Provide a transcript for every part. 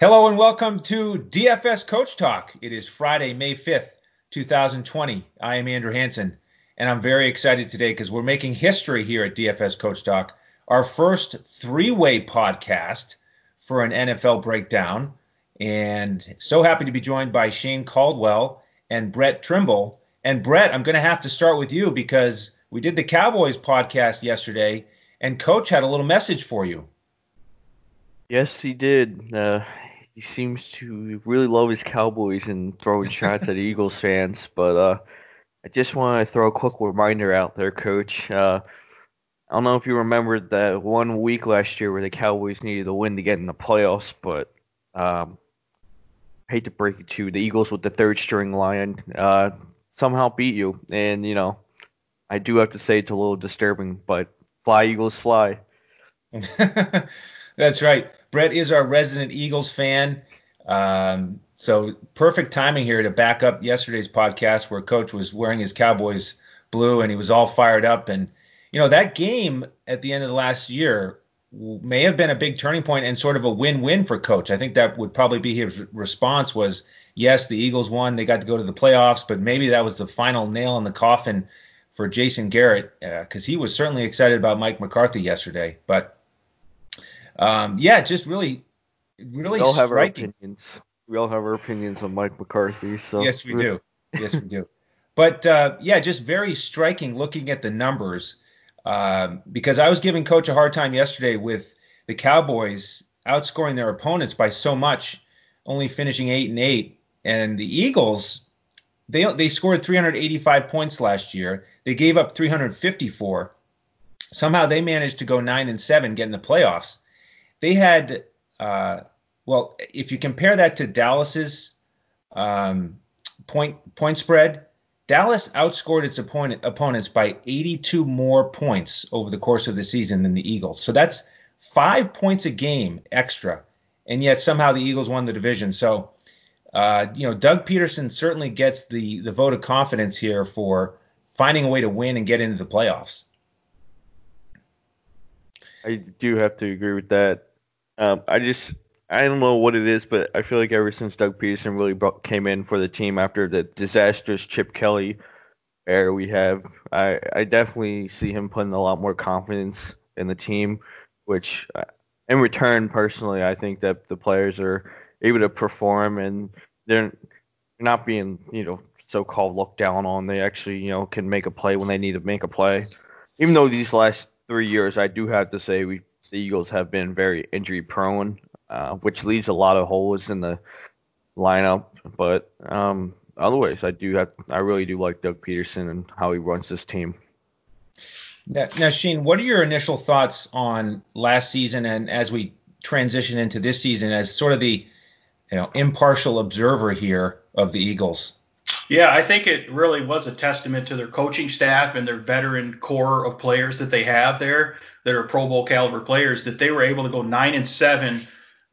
Hello and welcome to DFS Coach Talk. It is Friday, May 5th, 2020. I am Andrew Hanson, and I'm very excited today because we're making history here at DFS Coach Talk. Our first three way podcast for an NFL breakdown. And so happy to be joined by Shane Caldwell and Brett Trimble. And Brett, I'm going to have to start with you because we did the Cowboys podcast yesterday, and Coach had a little message for you. Yes, he did. Uh, he seems to really love his Cowboys and throwing shots at Eagles fans. But uh, I just want to throw a quick reminder out there, Coach. Uh, I don't know if you remember that one week last year where the Cowboys needed a win to get in the playoffs, but um, hate to break it to you, the Eagles with the third string line uh, somehow beat you. And, you know, I do have to say it's a little disturbing, but fly, Eagles, fly. That's right. Brett is our resident Eagles fan. Um, so perfect timing here to back up yesterday's podcast where Coach was wearing his Cowboys blue and he was all fired up. And you know that game at the end of the last year may have been a big turning point and sort of a win-win for Coach. I think that would probably be his response was yes, the Eagles won, they got to go to the playoffs, but maybe that was the final nail in the coffin for Jason Garrett because uh, he was certainly excited about Mike McCarthy yesterday. But um, yeah, just really, really we all have striking. our opinions. We all have our opinions on Mike McCarthy. So yes, we do. yes, we do. But uh, yeah, just very striking looking at the numbers. Um, because I was giving Coach a hard time yesterday with the Cowboys outscoring their opponents by so much, only finishing eight and eight, and the Eagles they they scored 385 points last year. They gave up 354. Somehow they managed to go nine and seven, get in the playoffs they had uh, well, if you compare that to Dallas's um, point point spread, Dallas outscored its opponent, opponents by 82 more points over the course of the season than the Eagles. So that's five points a game extra, and yet somehow the Eagles won the division. So uh, you know, Doug Pederson certainly gets the the vote of confidence here for finding a way to win and get into the playoffs. I do have to agree with that. Um, I just I don't know what it is, but I feel like ever since Doug Pederson really brought, came in for the team after the disastrous Chip Kelly era we have, I I definitely see him putting a lot more confidence in the team, which uh, in return, personally, I think that the players are able to perform and they're not being you know so-called looked down on. They actually you know can make a play when they need to make a play. Even though these last three years, I do have to say we the Eagles have been very injury prone, uh, which leaves a lot of holes in the lineup. But um, otherwise, I do have I really do like Doug Pederson and how he runs this team. Now, now, Shane, what are your initial thoughts on last season and as we transition into this season as sort of the you know impartial observer here of the Eagles? Yeah, I think it really was a testament to their coaching staff and their veteran core of players that they have there that are Pro Bowl caliber players that they were able to go nine and seven,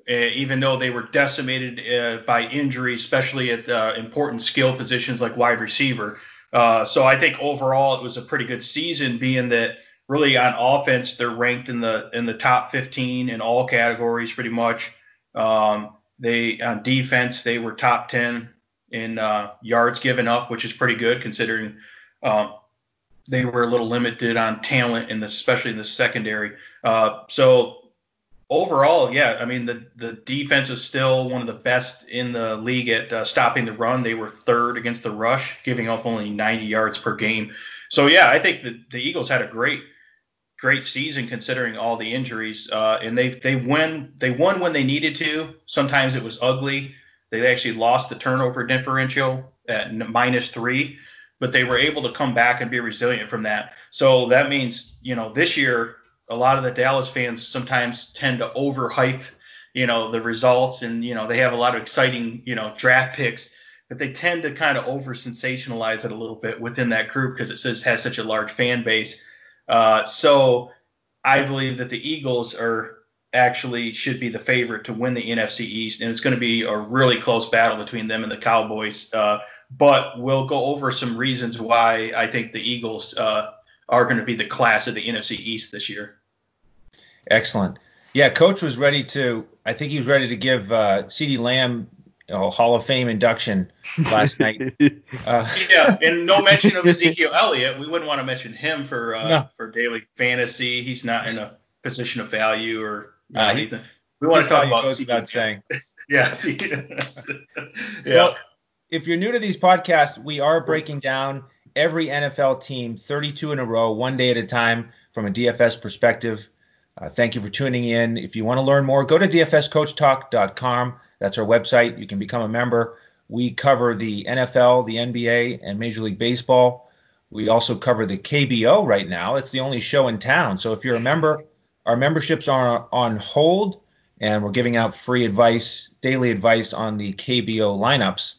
uh, even though they were decimated uh, by injury, especially at uh, important skill positions like wide receiver. Uh, so I think overall it was a pretty good season, being that really on offense they're ranked in the in the top 15 in all categories pretty much. Um, they on defense they were top 10 in uh, yards given up, which is pretty good considering um, they were a little limited on talent, in the, especially in the secondary. Uh, so overall, yeah, I mean the the defense is still one of the best in the league at uh, stopping the run. They were third against the rush, giving up only 90 yards per game. So yeah, I think the, the Eagles had a great great season considering all the injuries. Uh, and they they win they won when they needed to. Sometimes it was ugly. They actually lost the turnover differential at minus three but they were able to come back and be resilient from that. So that means, you know, this year a lot of the Dallas fans sometimes tend to overhype, you know, the results and, you know, they have a lot of exciting, you know, draft picks, but they tend to kind of over sensationalize it a little bit within that group because it says has such a large fan base. Uh, so I believe that the Eagles are actually should be the favorite to win the NFC East, and it's going to be a really close battle between them and the Cowboys. Uh, but we'll go over some reasons why I think the Eagles uh, are going to be the class of the NFC East this year. Excellent. Yeah, coach was ready to. I think he was ready to give uh, CeeDee Lamb you know, Hall of Fame induction last night. Uh, yeah, and no mention of Ezekiel Elliott. We wouldn't want to mention him for uh, No. for daily fantasy. He's not in a position of value or you know, Uh, he- We want to talk about goes without saying. Yeah. Well, if you're new to these podcasts, we are breaking down every NFL team 32 in a row, one day at a time from a DFS perspective. Uh, thank you for tuning in. If you want to learn more, go to dfscoachtalk.com. That's our website. You can become a member. We cover the NFL, the NBA, and Major League Baseball. We also cover the KBO right now. It's the only show in town. So if you're a member, our memberships are on hold, and we're giving out free advice, daily advice on the KBO lineups.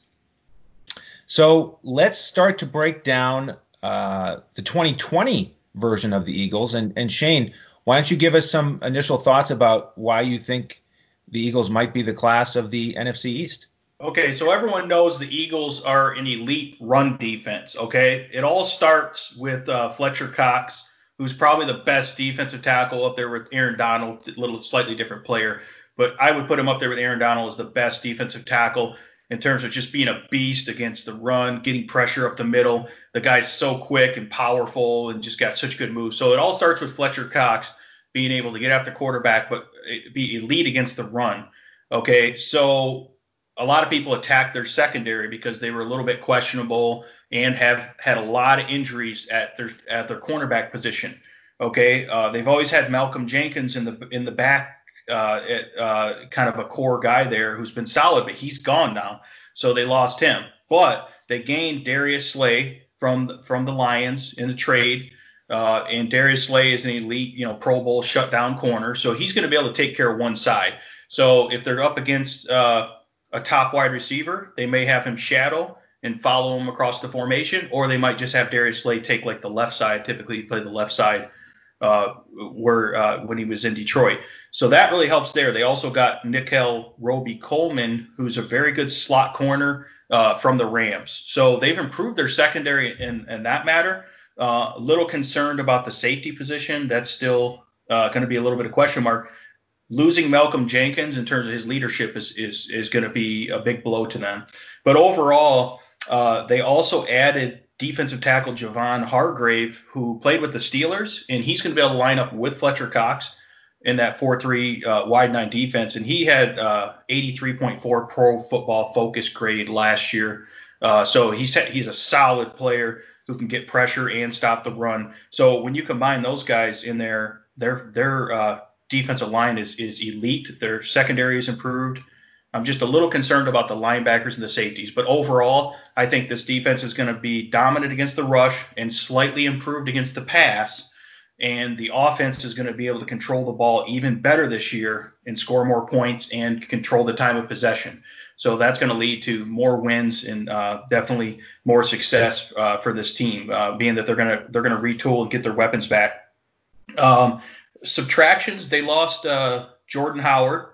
So let's start to break down uh, the 2020 version of the Eagles. And, and Shane, why don't you give us some initial thoughts about why you think the Eagles might be the class of the NFC East? Okay, so everyone knows the Eagles are an elite run defense. Okay, it all starts with uh, Fletcher Cox, who's probably the best defensive tackle up there with Aaron Donald, a little slightly different player, but I would put him up there with Aaron Donald as the best defensive tackle in terms of just being a beast against the run, getting pressure up the middle. The guy's so quick and powerful and just got such good moves. So it all starts with Fletcher Cox being able to get after quarterback, but be elite against the run. Okay, so a lot of people attacked their secondary because they were a little bit questionable and have had a lot of injuries at their at their cornerback position. Okay, uh, they've always had Malcolm Jenkins in the in the back, uh, at, uh, kind of a core guy there who's been solid, but he's gone now, so they lost him. But they gained Darius Slay from the, from the Lions in the trade. Uh, and Darius Slay is an elite, you know, Pro Bowl shutdown corner, so he's going to be able to take care of one side. So if they're up against uh, a top wide receiver, they may have him shadow and follow him across the formation, or they might just have Darius Slay take like the left side. Typically, he played the left side uh, where uh, when he was in Detroit. So that really helps there. They also got Nickell Robey-Coleman, who's a very good slot corner uh, from the Rams. So they've improved their secondary in, in that matter. Uh, a little concerned about the safety position. That's still uh, going to be a little bit of question mark. Losing Malcolm Jenkins in terms of his leadership is is is going to be a big blow to them. But overall, uh, they also added defensive tackle Javon Hargrave, who played with the Steelers, and he's going to be able to line up with Fletcher Cox in that 4-3 uh, wide nine defense. And he had uh, 83.4 Pro Football Focus grade last year. Uh, so he's he's a solid player who can get pressure and stop the run. So when you combine those guys in there, their their uh, defensive line is is elite. Their secondary is improved. I'm just a little concerned about the linebackers and the safeties, but overall, I think this defense is going to be dominant against the rush and slightly improved against the pass. And the offense is going to be able to control the ball even better this year and score more points and control the time of possession. So that's going to lead to more wins and uh, definitely more success uh, for this team, uh, being that they're going to they're going to retool and get their weapons back. Um, subtractions, they lost uh, Jordan Howard,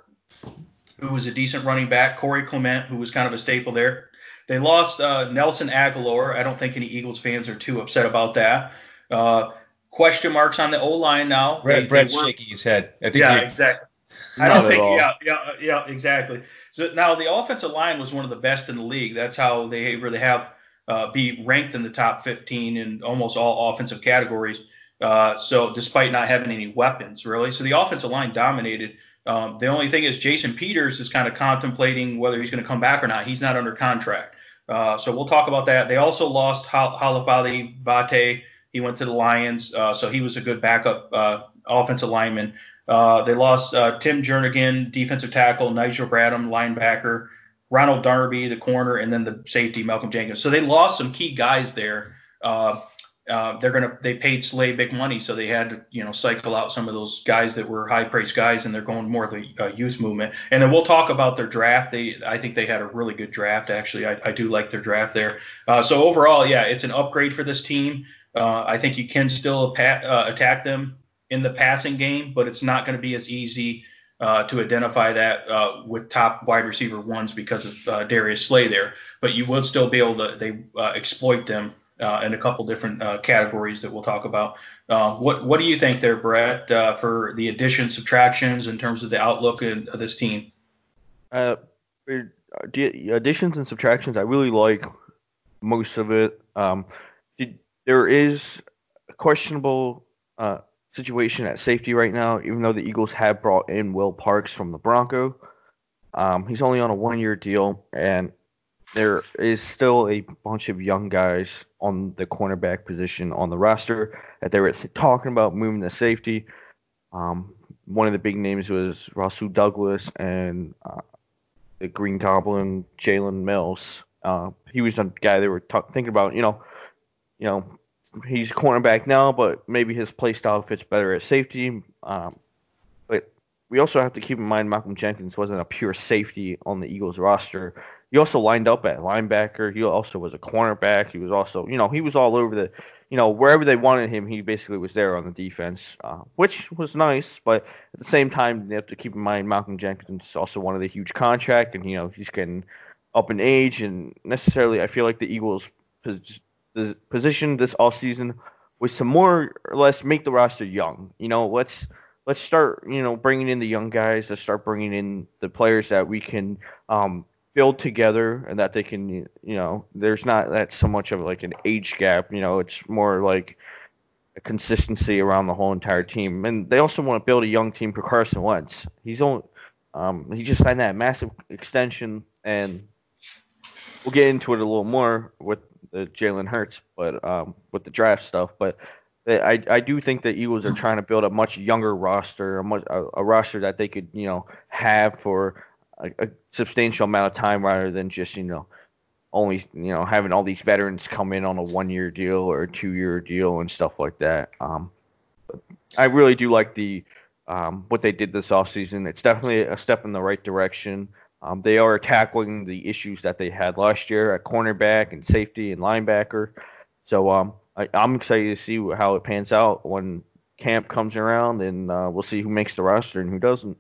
who was a decent running back, Corey Clement, who was kind of a staple there. They lost uh, Nelson Agholor. I don't think any Eagles fans are too upset about that. Uh, question marks on the O line now. Brett, They- Brett's shaking his head. I think yeah, exactly. I don't at think. all. Yeah, yeah, yeah, exactly. So now the offensive line was one of the best in the league. That's how they really have uh, be ranked in the top 15 in almost all offensive categories. Uh, so despite not having any weapons, really, so the offensive line dominated. Um, the only thing is Jason Peters is kind of contemplating whether he's going to come back or not. He's not under contract, uh, so we'll talk about that. They also lost Hal- Halapoulivaati Vaitai. He went to the Lions, uh, so he was a good backup uh, offensive lineman. Uh, they lost uh, Tim Jernigan, defensive tackle, Nigel Bradham, linebacker, Ronald Darby, the corner, and then the safety, Malcolm Jenkins. So they lost some key guys there. Uh, uh, they're gonna they paid Slay big money, so they had to you know cycle out some of those guys that were high priced guys, and they're going more of the uh, youth movement. And then we'll talk about their draft. They I think they had a really good draft actually. I, I do like their draft there. Uh, so overall, yeah, it's an upgrade for this team. Uh, I think you can still pa- uh, attack them in the passing game, but it's not going to be as easy uh, to identify that uh, with top wide receiver ones because of uh, Darius Slay there. But you will still be able to they exploit them uh, in a couple different uh, categories that we'll talk about. Uh, what what do you think there, Brett, uh, for the additions, subtractions in terms of the outlook of, of this team? Uh, additions and subtractions, I really like most of it. Um, there is a questionable uh, situation at safety right now, even though the Eagles have brought in Will Parks from the Bronco. Um, he's only on a one-year deal, and there is still a bunch of young guys on the cornerback position on the roster that they were talking about moving to safety. Um, one of the big names was Rasul Douglas and uh, the Green Goblin Jalen Mills. Uh, he was a guy they were t- thinking about. You know, you know, he's cornerback now, but maybe his play style fits better at safety. Um, but we also have to keep in mind Malcolm Jenkins wasn't a pure safety on the Eagles roster. He also lined up at linebacker. He also was a cornerback. He was also, you know, he was all over the, you know, wherever they wanted him, he basically was there on the defense, uh, which was nice. But at the same time, you have to keep in mind Malcolm Jenkins also of the huge contract, and you know he's getting up in age, and necessarily I feel like the Eagles the position this off season was to more or less make the roster young. You know, let's let's start you know bringing in the young guys. Let's start bringing in the players that we can um, build together and that they can you know there's not that so much of like an age gap. You know, it's more like a consistency around the whole entire team. And they also want to build a young team for Carson Wentz. He's only um, he just signed that massive extension and we'll get into it a little more with the Jalen Hurts, but um, with the draft stuff. But I I do think that Eagles are trying to build a much younger roster, a much a, a roster that they could you know have for a, a, substantial amount of time rather than just you know only you know having all these veterans come in on a one year deal or a two year deal and stuff like that. Um, I really do like the um, what they did this offseason. It's definitely a step in the right direction. Um, they are tackling the issues that they had last year at cornerback and safety and linebacker. So um, I, am excited to see how it pans out when camp comes around, and uh, we'll see who makes the roster and who doesn't.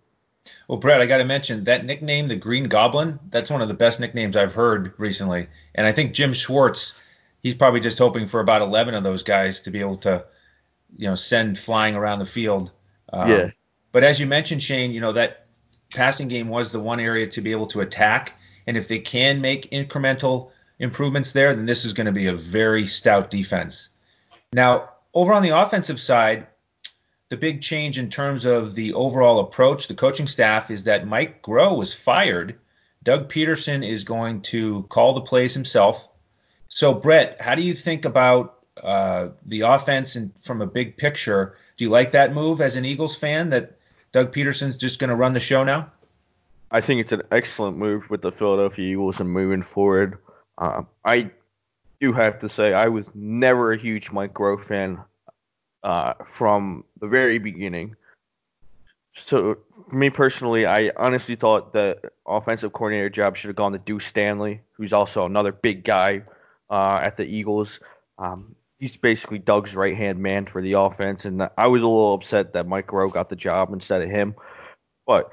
Well, Brett, I got to mention that nickname, the Green Goblin. That's one of the best nicknames I've heard recently, and I think Jim Schwartz, he's probably just hoping for about 11 of those guys to be able to, you know, send flying around the field. Um, yeah. But as you mentioned, Shane, you know that passing game was the one area to be able to attack. And if they can make incremental improvements there, then this is going to be a very stout defense. Now, over on the offensive side, the big change in terms of the overall approach, the coaching staff, is that Mike Groh was fired. Doug Pederson is going to call the plays himself. So, Brett, how do you think about uh, the offense and from a big picture? Do you like that move as an Eagles fan that Doug Pederson's just going to run the show now? I think it's an excellent move with the Philadelphia Eagles and moving forward. Uh, I do have to say I was never a huge Mike Groh fan uh, from the very beginning. So me personally, I honestly thought the offensive coordinator job should have gone to Deuce Staley, who's also another big guy uh, at the Eagles. Um, he's basically Doug's right hand man for the offense, and I was a little upset that Mike Groh got the job instead of him. But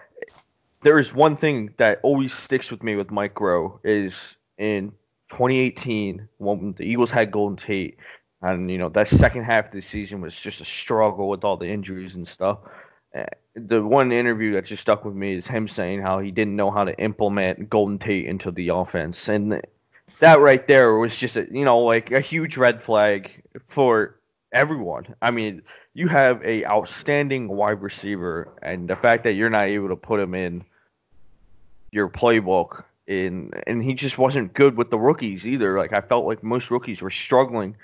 there is one thing that always sticks with me with Mike Groh is in 2018 when the Eagles had Golden Tate, and you know that second half of the season was just a struggle with all the injuries and stuff. Eh, the one interview that just stuck with me is him saying how he didn't know how to implement Golden Tate into the offense, and that right there was just a, you know like a huge red flag for everyone. I mean, you have a outstanding wide receiver, and the fact that you're not able to put him in your playbook in, and he just wasn't good with the rookies either. Like I felt like most rookies were struggling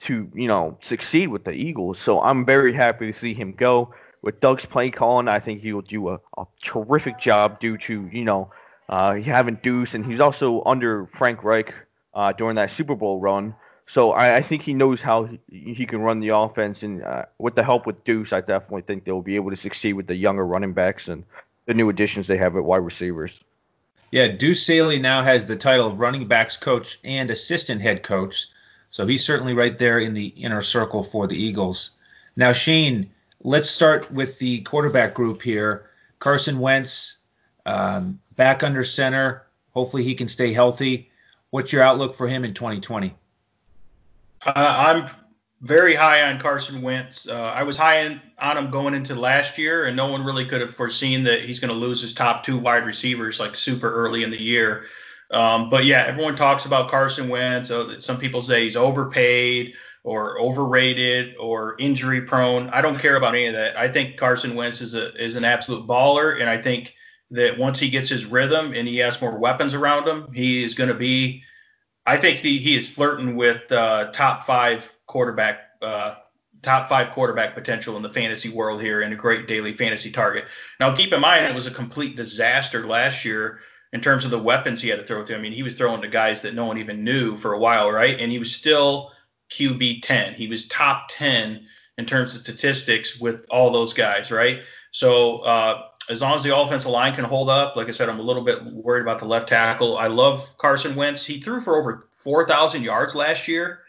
to you know succeed with the Eagles. So I'm very happy to see him go. With Doug's play calling, I think he will do a, a terrific job due to you know uh, having Deuce, and he's also under Frank Reich uh, during that Super Bowl run. So I, I think he knows how he, he, can run the offense, and uh, with the help with Deuce, I definitely think they'll be able to succeed with the younger running backs and the new additions they have at wide receivers. Yeah, Deuce Staley now has the title of running backs coach and assistant head coach, so he's certainly right there in the inner circle for the Eagles. Now, Shane, let's start with the quarterback group here. Carson Wentz, um, back under center. Hopefully he can stay healthy. What's your outlook for him in 2020? Uh, I'm very high on Carson Wentz. Uh, I was high in, on him going into last year, and no one really could have foreseen that he's going to lose his top two wide receivers like super early in the year. Um, but yeah, everyone talks about Carson Wentz. Uh, some people say he's overpaid or overrated or injury prone. I don't care about any of that. I think Carson Wentz is a is an absolute baller, and I think that once he gets his rhythm and he has more weapons around him, he is going to be. I think he, he is flirting with uh, top five quarterback, uh, top five quarterback potential in the fantasy world here, and a great daily fantasy target. Now, keep in mind it was a complete disaster last year in terms of the weapons he had to throw to. I mean, he was throwing to guys that no one even knew for a while, right? And he was still QB 10. He was top 10 in terms of statistics with all those guys, right? So uh, as long as the offensive line can hold up, like I said, I'm a little bit worried about the left tackle. I love Carson Wentz. He threw for over 4,000 yards last year.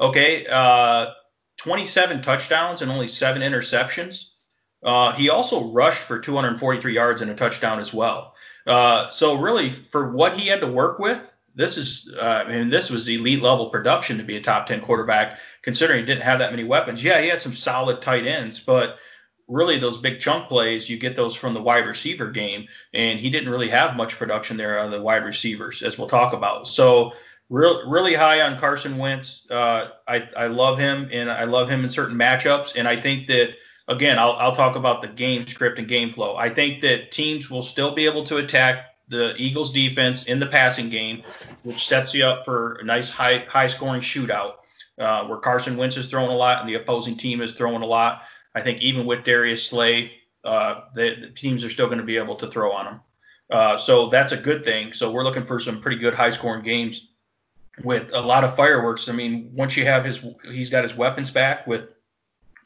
Okay, uh, 27 touchdowns and only seven interceptions. Uh, he also rushed for 243 yards and a touchdown as well. Uh, so really, for what he had to work with, this is, uh, I mean, this was elite level production to be a top 10 quarterback, considering he didn't have that many weapons. Yeah, he had some solid tight ends, but really those big chunk plays, you get those from the wide receiver game, and he didn't really have much production there on the wide receivers, as we'll talk about. So real, really high on Carson Wentz. Uh, I, I love him, and I love him in certain matchups, and I think that again, I'll, I'll talk about the game script and game flow. I think that teams will still be able to attack the Eagles defense in the passing game, which sets you up for a nice high high scoring shootout uh, where Carson Wentz is throwing a lot and the opposing team is throwing a lot. I think even with Darius Slay, uh, the, the, teams are still going to be able to throw on him. Uh, so that's a good thing. So we're looking for some pretty good high scoring games with a lot of fireworks. I mean, once you have his, he's got his weapons back with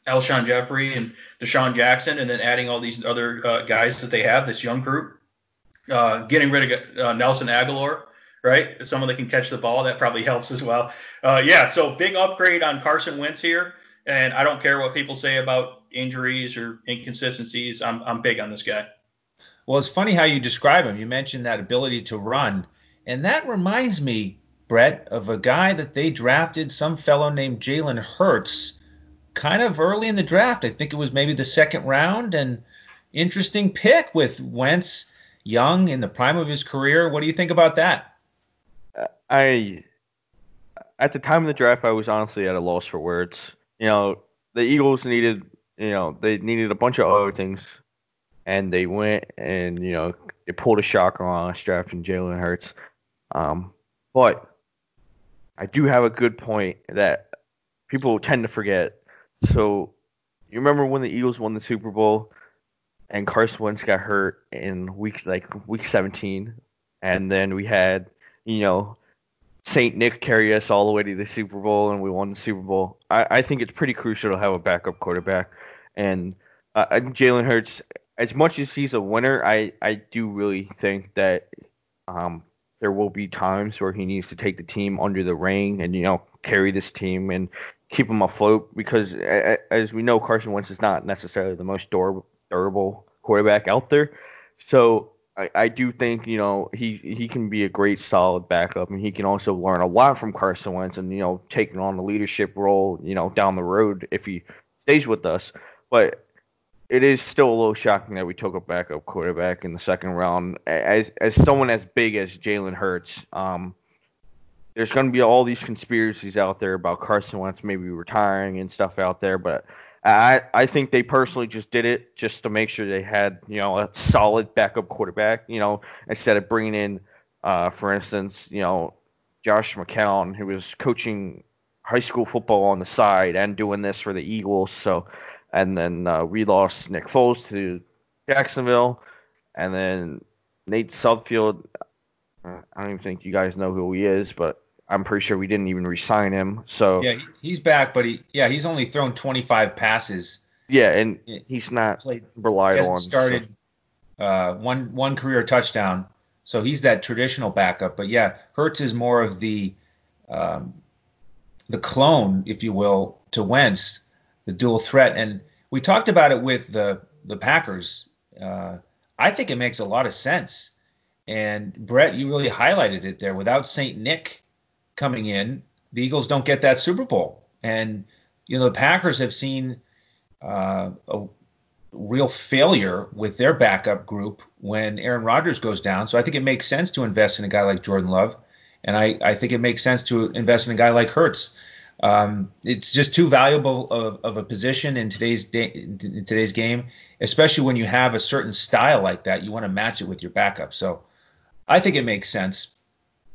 Alshon Jeffery and DeSean Jackson, and then adding all these other uh, guys that they have, this young group uh, getting rid of uh, Nelson Agholor, right? Someone that can catch the ball, that probably helps as well. Uh, yeah, so big upgrade on Carson Wentz here. And I don't care what people say about injuries or inconsistencies. I'm, I'm big on this guy. Well, it's funny how you describe him. You mentioned that ability to run. And that reminds me, Brett, of a guy that they drafted, some fellow named Jalen Hurts, kind of early in the draft. I think it was maybe the second round. And interesting pick with Wentz young in the prime of his career. What do you think about that? I at the time of the draft, I was honestly at a loss for words. You know, the Eagles needed, you know, they needed a bunch of other things, and they went and you know they pulled a shocker on us drafting Jalen Hurts. Um, but I do have a good point that people tend to forget. So you remember when the Eagles won the Super Bowl? and Carson Wentz got hurt in week like week 17, and then we had you know Saint Nick carry us all the way to the Super Bowl, and we won the Super Bowl. I, I think it's pretty crucial to have a backup quarterback, and uh, Jalen Hurts, as much as he's a winner, I I do really think that um there will be times where he needs to take the team under the ring and you know carry this team and keep him afloat because as we know Carson Wentz is not necessarily the most durable quarterback out there. So I, I do think you know he he can be a great solid backup, and he can also learn a lot from Carson Wentz, and you know taking on the leadership role, you know down the road if he stays with us. But it is still a little shocking that we took a backup quarterback in the second round. As as someone as big as Jalen Hurts, um, there's going to be all these conspiracies out there about Carson Wentz maybe retiring and stuff out there, but I I think they personally just did it just to make sure they had you know a solid backup quarterback. You know, instead of bringing in, uh, for instance, you know, Josh McCown who was coaching high school football on the side and doing this for the Eagles. So, and then uh, we lost Nick Foles to Jacksonville, and then Nate Sudfeld. I don't even think you guys know who he is, but I'm pretty sure we didn't even resign him. So yeah, he's back, but he yeah he's only thrown 25 passes. Yeah, and he's not played, relied he on. Started so. uh, one one career touchdown, so he's that traditional backup. But yeah, Hurts is more of the um, the clone, if you will, to Wentz, the dual threat. And we talked about it with the the Packers. Uh, I think it makes a lot of sense. And Brett, you really highlighted it there. Without Saint Nick coming in, the Eagles don't get that Super Bowl. And you know the Packers have seen uh, a real failure with their backup group when Aaron Rodgers goes down. So I think it makes sense to invest in a guy like Jordan Love, and I, I think it makes sense to invest in a guy like Hurts. Um, it's just too valuable of, of a position in today's day, in today's game, especially when you have a certain style like that. You want to match it with your backup. So I think it makes sense.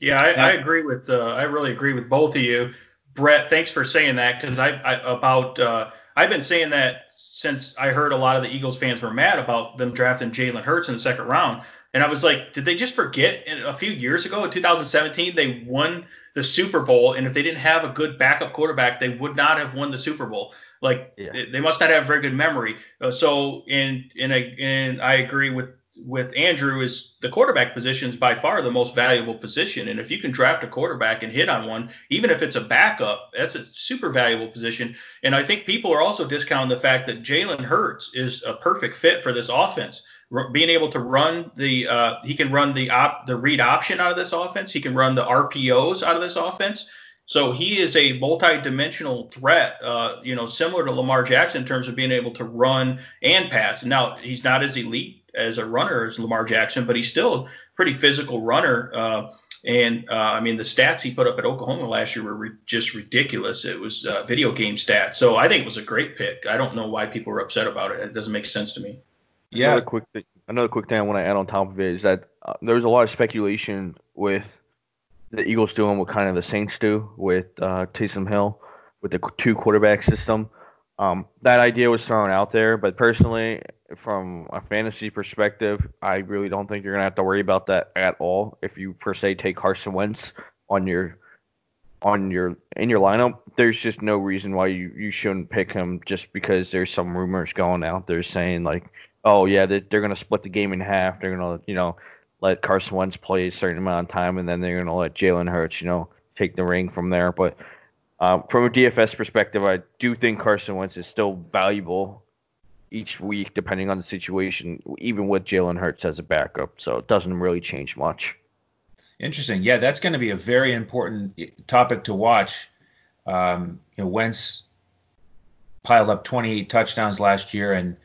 Yeah, I, I agree with. Uh, I really agree with both of you, Brett. Thanks for saying that because I, I about uh, I've been saying that since I heard a lot of the Eagles fans were mad about them drafting Jalen Hurts in the second round. And I was like, did they just forget? a few years ago, in 2017, they won the Super Bowl, and if they didn't have a good backup quarterback, they would not have won the Super Bowl. Like yeah. they must not have very good memory. Uh, so, and and I and I agree with with Andrew is the quarterback position is by far the most valuable position. And if you can draft a quarterback and hit on one, even if it's a backup, that's a super valuable position. And I think people are also discounting the fact that Jalen Hurts is a perfect fit for this offense. Being able to run the, uh, he can run the op, the read option out of this offense. He can run the RPOs out of this offense. So he is a multi-dimensional threat, uh, you know, similar to Lamar Jackson in terms of being able to run and pass. Now he's not as elite as a runner as Lamar Jackson, but he's still a pretty physical runner. Uh, and uh, I mean, the stats he put up at Oklahoma last year were re- just ridiculous. It was uh, video game stats. So I think it was a great pick. I don't know why people were upset about it. It doesn't make sense to me. Yeah. Another quick thing, another quick thing I want to add on top of it is that uh, there was a lot of speculation with the Eagles doing what kind of the Saints do with uh, Taysom Hill with the two quarterback system. Um, that idea was thrown out there, but personally, from a fantasy perspective, I really don't think you're gonna have to worry about that at all. If you per se take Carson Wentz on your on your in your lineup, there's just no reason why you, you shouldn't pick him just because there's some rumors going out there saying like, oh yeah, they're, they're gonna split the game in half. They're gonna you know let Carson Wentz play a certain amount of time, and then they're gonna let Jalen Hurts you know take the ring from there. But um, from a DFS perspective, I do think Carson Wentz is still valuable each week, depending on the situation, even with Jalen Hurts as a backup. So it doesn't really change much. Interesting. Yeah, that's going to be a very important topic to watch. Um, you know, Wentz piled up 28 touchdowns last year, and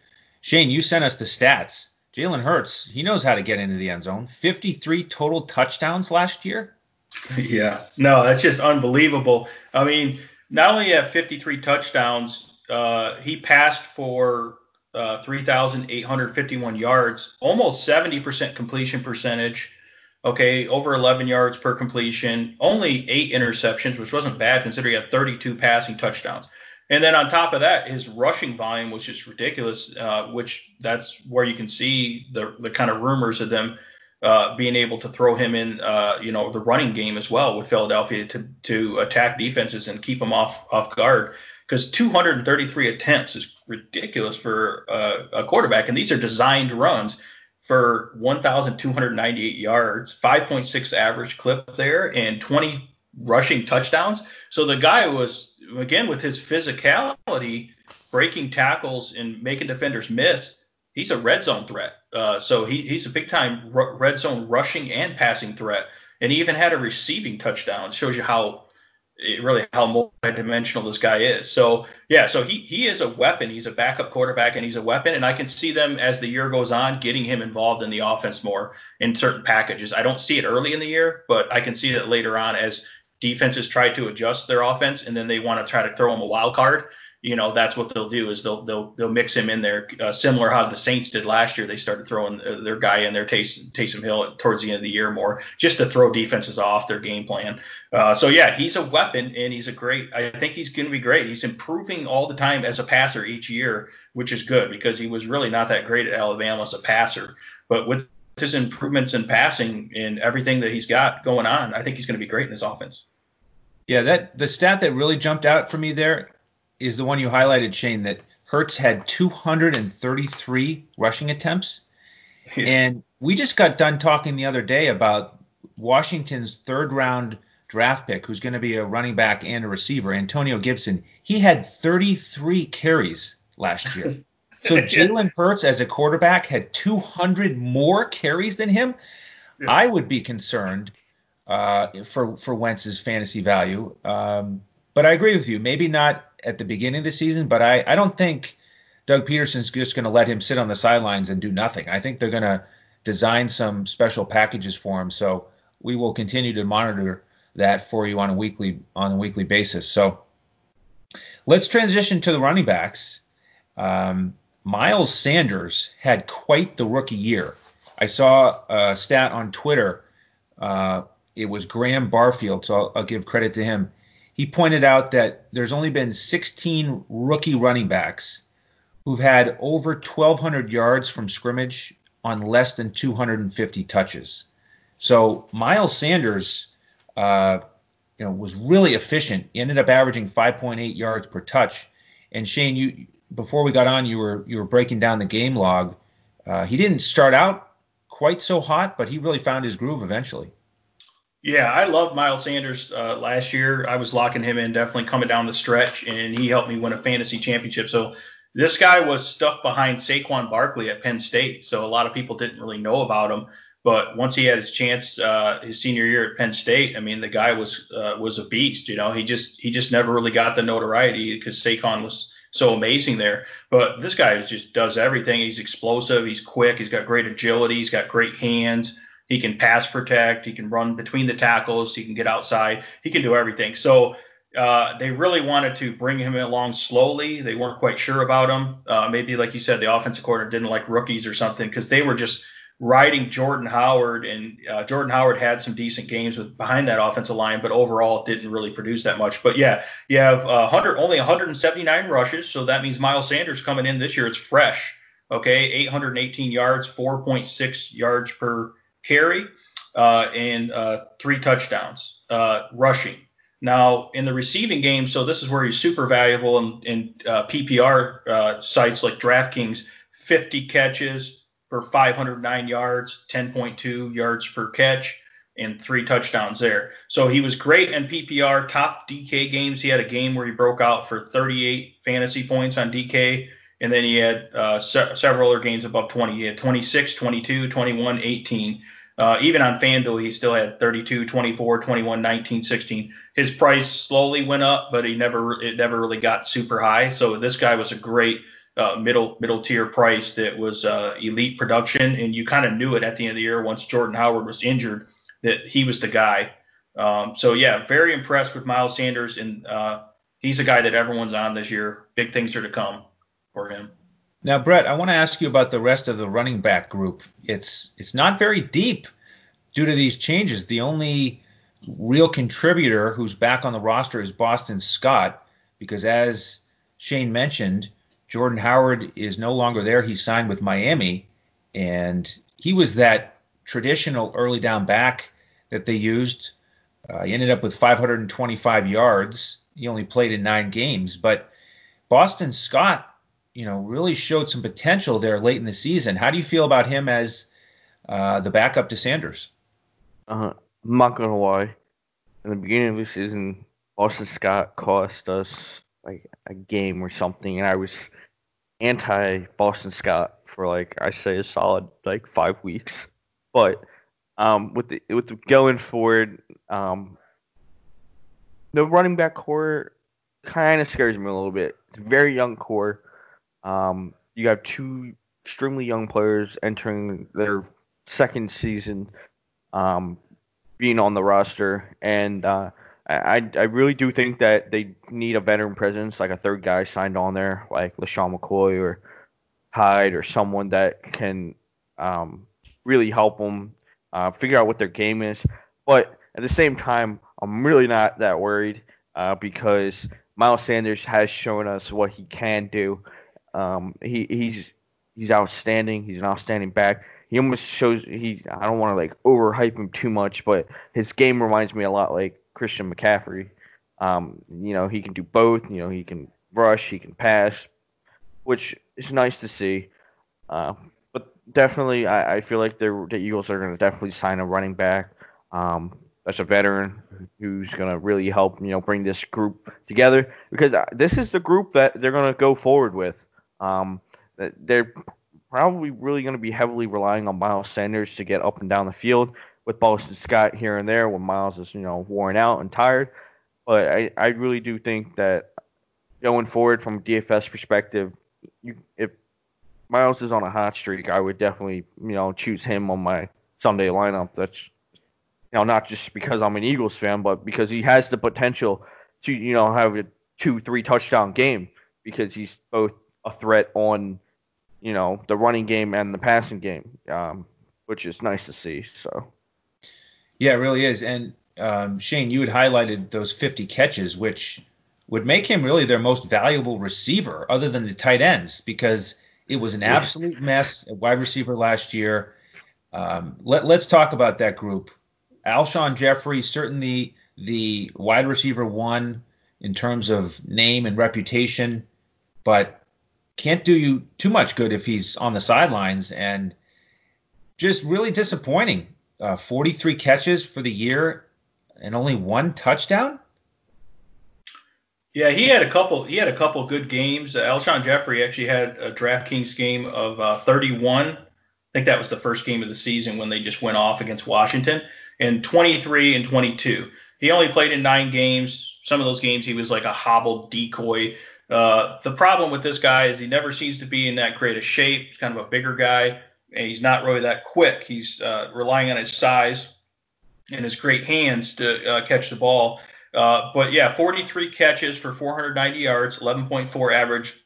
Shane, you sent us the stats. Jalen Hurts, he knows how to get into the end zone. 53 total touchdowns last year. Yeah, no, that's just unbelievable. I mean, not only have 53 touchdowns, uh, he passed for uh, 3,851 yards, almost 70% completion percentage. Okay, over 11 yards per completion, only eight interceptions, which wasn't bad considering he had 32 passing touchdowns. And then on top of that, his rushing volume was just ridiculous, uh, which that's where you can see the the kind of rumors of them uh, being able to throw him in, uh, you know, the running game as well with Philadelphia to to attack defenses and keep them off off guard. Because 233 attempts is ridiculous for uh, a quarterback, and these are designed runs for 1,298 yards, 5.6 average clip there, and 20 rushing touchdowns. So the guy was again with his physicality, breaking tackles and making defenders miss he's a red zone threat. Uh, so he, he's a big time red zone rushing and passing threat. And he even had a receiving touchdown. Shows you how really how multidimensional this guy is. So yeah, so he he is a weapon. He's a backup quarterback and he's a weapon. And I can see them as the year goes on getting him involved in the offense more in certain packages. I don't see it early in the year, but I can see it later on as defenses try to adjust their offense and then they want to try to throw him a wild card you know that's what they'll do is they'll they'll they'll mix him in there, uh, similar how the Saints did last year. They started throwing uh, their guy in there, Taysom, Taysom Hill, towards the end of the year more, just to throw defenses off their game plan. Uh, so yeah, he's a weapon and he's a great. I think he's going to be great. He's improving all the time as a passer each year, which is good because he was really not that great at Alabama as a passer, but with his improvements in passing and everything that he's got going on, I think he's going to be great in this offense. Yeah, that the stat that really jumped out for me there is the one you highlighted, Shane, that Hurts had 233 rushing attempts. and we just got done talking the other day about Washington's third round draft pick, who's going to be a running back and a receiver, Antonio Gibson. He had 33 carries last year. So Jalen Hurts as a quarterback had 200 more carries than him. Yeah. I would be concerned uh, for for Wentz's fantasy value. Um, but I agree with you. Maybe not at the beginning of the season, but I, I don't think Doug Pederson's just going to let him sit on the sidelines and do nothing. I think they're going to design some special packages for him. So we will continue to monitor that for you on a weekly on a weekly basis. So let's transition to the running backs. Um, Miles Sanders had quite the rookie year. I saw a stat on Twitter. Uh, it was Graham Barfield, so I'll, I'll give credit to him. He pointed out that there's only been 16 rookie running backs who've had over 1,200 yards from scrimmage on less than 250 touches. So Miles Sanders, uh, you know, was really efficient. He ended up averaging 5.8 yards per touch. And Shane, you before we got on, you were you were breaking down the game log. Uh, he didn't start out quite so hot, but he really found his groove eventually. Yeah, I loved Miles Sanders uh, last year. I was locking him in, definitely coming down the stretch, and he helped me win a fantasy championship. So this guy was stuck behind Saquon Barkley at Penn State, so a lot of people didn't really know about him. But once he had his chance, uh, his senior year at Penn State, I mean, the guy was uh, was a beast. You know, he just he just never really got the notoriety because Saquon was so amazing there. But this guy just does everything. He's explosive. He's quick. He's got great agility. He's got great hands. He can pass protect. He can run between the tackles. He can get outside. He can do everything. So uh, they really wanted to bring him along slowly. They weren't quite sure about him. Uh, maybe, like you said, the offensive coordinator didn't like rookies or something because they were just riding Jordan Howard, and uh, Jordan Howard had some decent games with behind that offensive line, but overall it didn't really produce that much. But yeah, you have 100 only 179 rushes, so that means Miles Sanders coming in this year. It's fresh. Okay, 818 yards, 4.6 yards per carry, uh, and uh, three touchdowns uh, rushing. Now, in the receiving game, so this is where he's super valuable in, in uh, PPR uh, sites like DraftKings, 50 catches for 509 yards, 10.2 yards per catch, and three touchdowns there. So he was great in PPR, top DK games. He had a game where he broke out for 38 fantasy points on DK, and then he had uh, se- several other games above 20. He had 26, 22, 21, 18. Uh, even on FanDuel, he still had 32, 24, 21, 19, 16. His price slowly went up, but he never it never really got super high. So this guy was a great uh, middle middle tier price that was uh, elite production, and you kind of knew it at the end of the year once Jordan Howard was injured that he was the guy. Um, so yeah, very impressed with Miles Sanders, and uh, he's a guy that everyone's on this year. Big things are to come for him. Now, Brett, I want to ask you about the rest of the running back group. It's it's not very deep due to these changes. The only real contributor who's back on the roster is Boston Scott, because as Shane mentioned, Jordan Howard is no longer there. He signed with Miami, and he was that traditional early down back that they used. Uh, he ended up with 525 yards. He only played in nine games, but Boston Scott you know, really showed some potential there late in the season. How do you feel about him as uh, the backup to Sanders? Uh, I'm not gonna lie. In the beginning of the season, Boston Scott cost us like a game or something, and I was anti Boston Scott for like I say a solid like five weeks. But um, with the with the going forward, um, the running back core kind of scares me a little bit. It's a very young core. Um, you have two extremely young players entering their second season, um, being on the roster, and uh, I I really do think that they need a veteran presence, like a third guy signed on there, like LeSean McCoy or Hyde or someone that can um, really help them uh, figure out what their game is. But at the same time, I'm really not that worried uh, because Miles Sanders has shown us what he can do. Um, he he's he's outstanding. He's an outstanding back. He almost shows he. I don't want to like overhype him too much, but his game reminds me a lot like Christian McCaffrey. Um, you know, he can do both. You know, he can rush, he can pass, which is nice to see. Uh, but definitely, I, I feel like the Eagles are going to definitely sign a running back. Um, that's a veteran who's going to really help, you know, bring this group together because uh, this is the group that they're going to go forward with. Um, they're probably really going to be heavily relying on Miles Sanders to get up and down the field, with Boston Scott here and there when Miles is, you know, worn out and tired. But I, I really do think that going forward from DFS perspective, you, if Miles is on a hot streak, I would definitely, you know, choose him on my Sunday lineup. That's you know, not just because I'm an Eagles fan, but because he has the potential to, you know, have a two, three touchdown game because he's both a threat on, you know, the running game and the passing game, um, which is nice to see. So. Yeah, it really is. And um, Shane, you had highlighted those 50 catches, which would make him really their most valuable receiver, other than the tight ends, because it was an absolute mess at wide receiver last year. Um, let, us talk about that group. Alshon Jeffery, certainly the wide receiver one in terms of name and reputation, but can't do you too much good if he's on the sidelines and just really disappointing. Uh, 43 catches for the year and only one touchdown. Yeah, he had a couple. He had a couple good games. Uh, Alshon Jeffery actually had a DraftKings game of uh, 31. I think that was the first game of the season when they just went off against Washington and 23 and 22. He only played in nine games. Some of those games he was like a hobbled decoy. Uh, the problem with this guy is he never seems to be in that great a shape. He's kind of a bigger guy, and he's not really that quick. He's uh, relying on his size and his great hands to uh, catch the ball. Uh, but yeah, 43 catches for 490 yards, 11.4 average,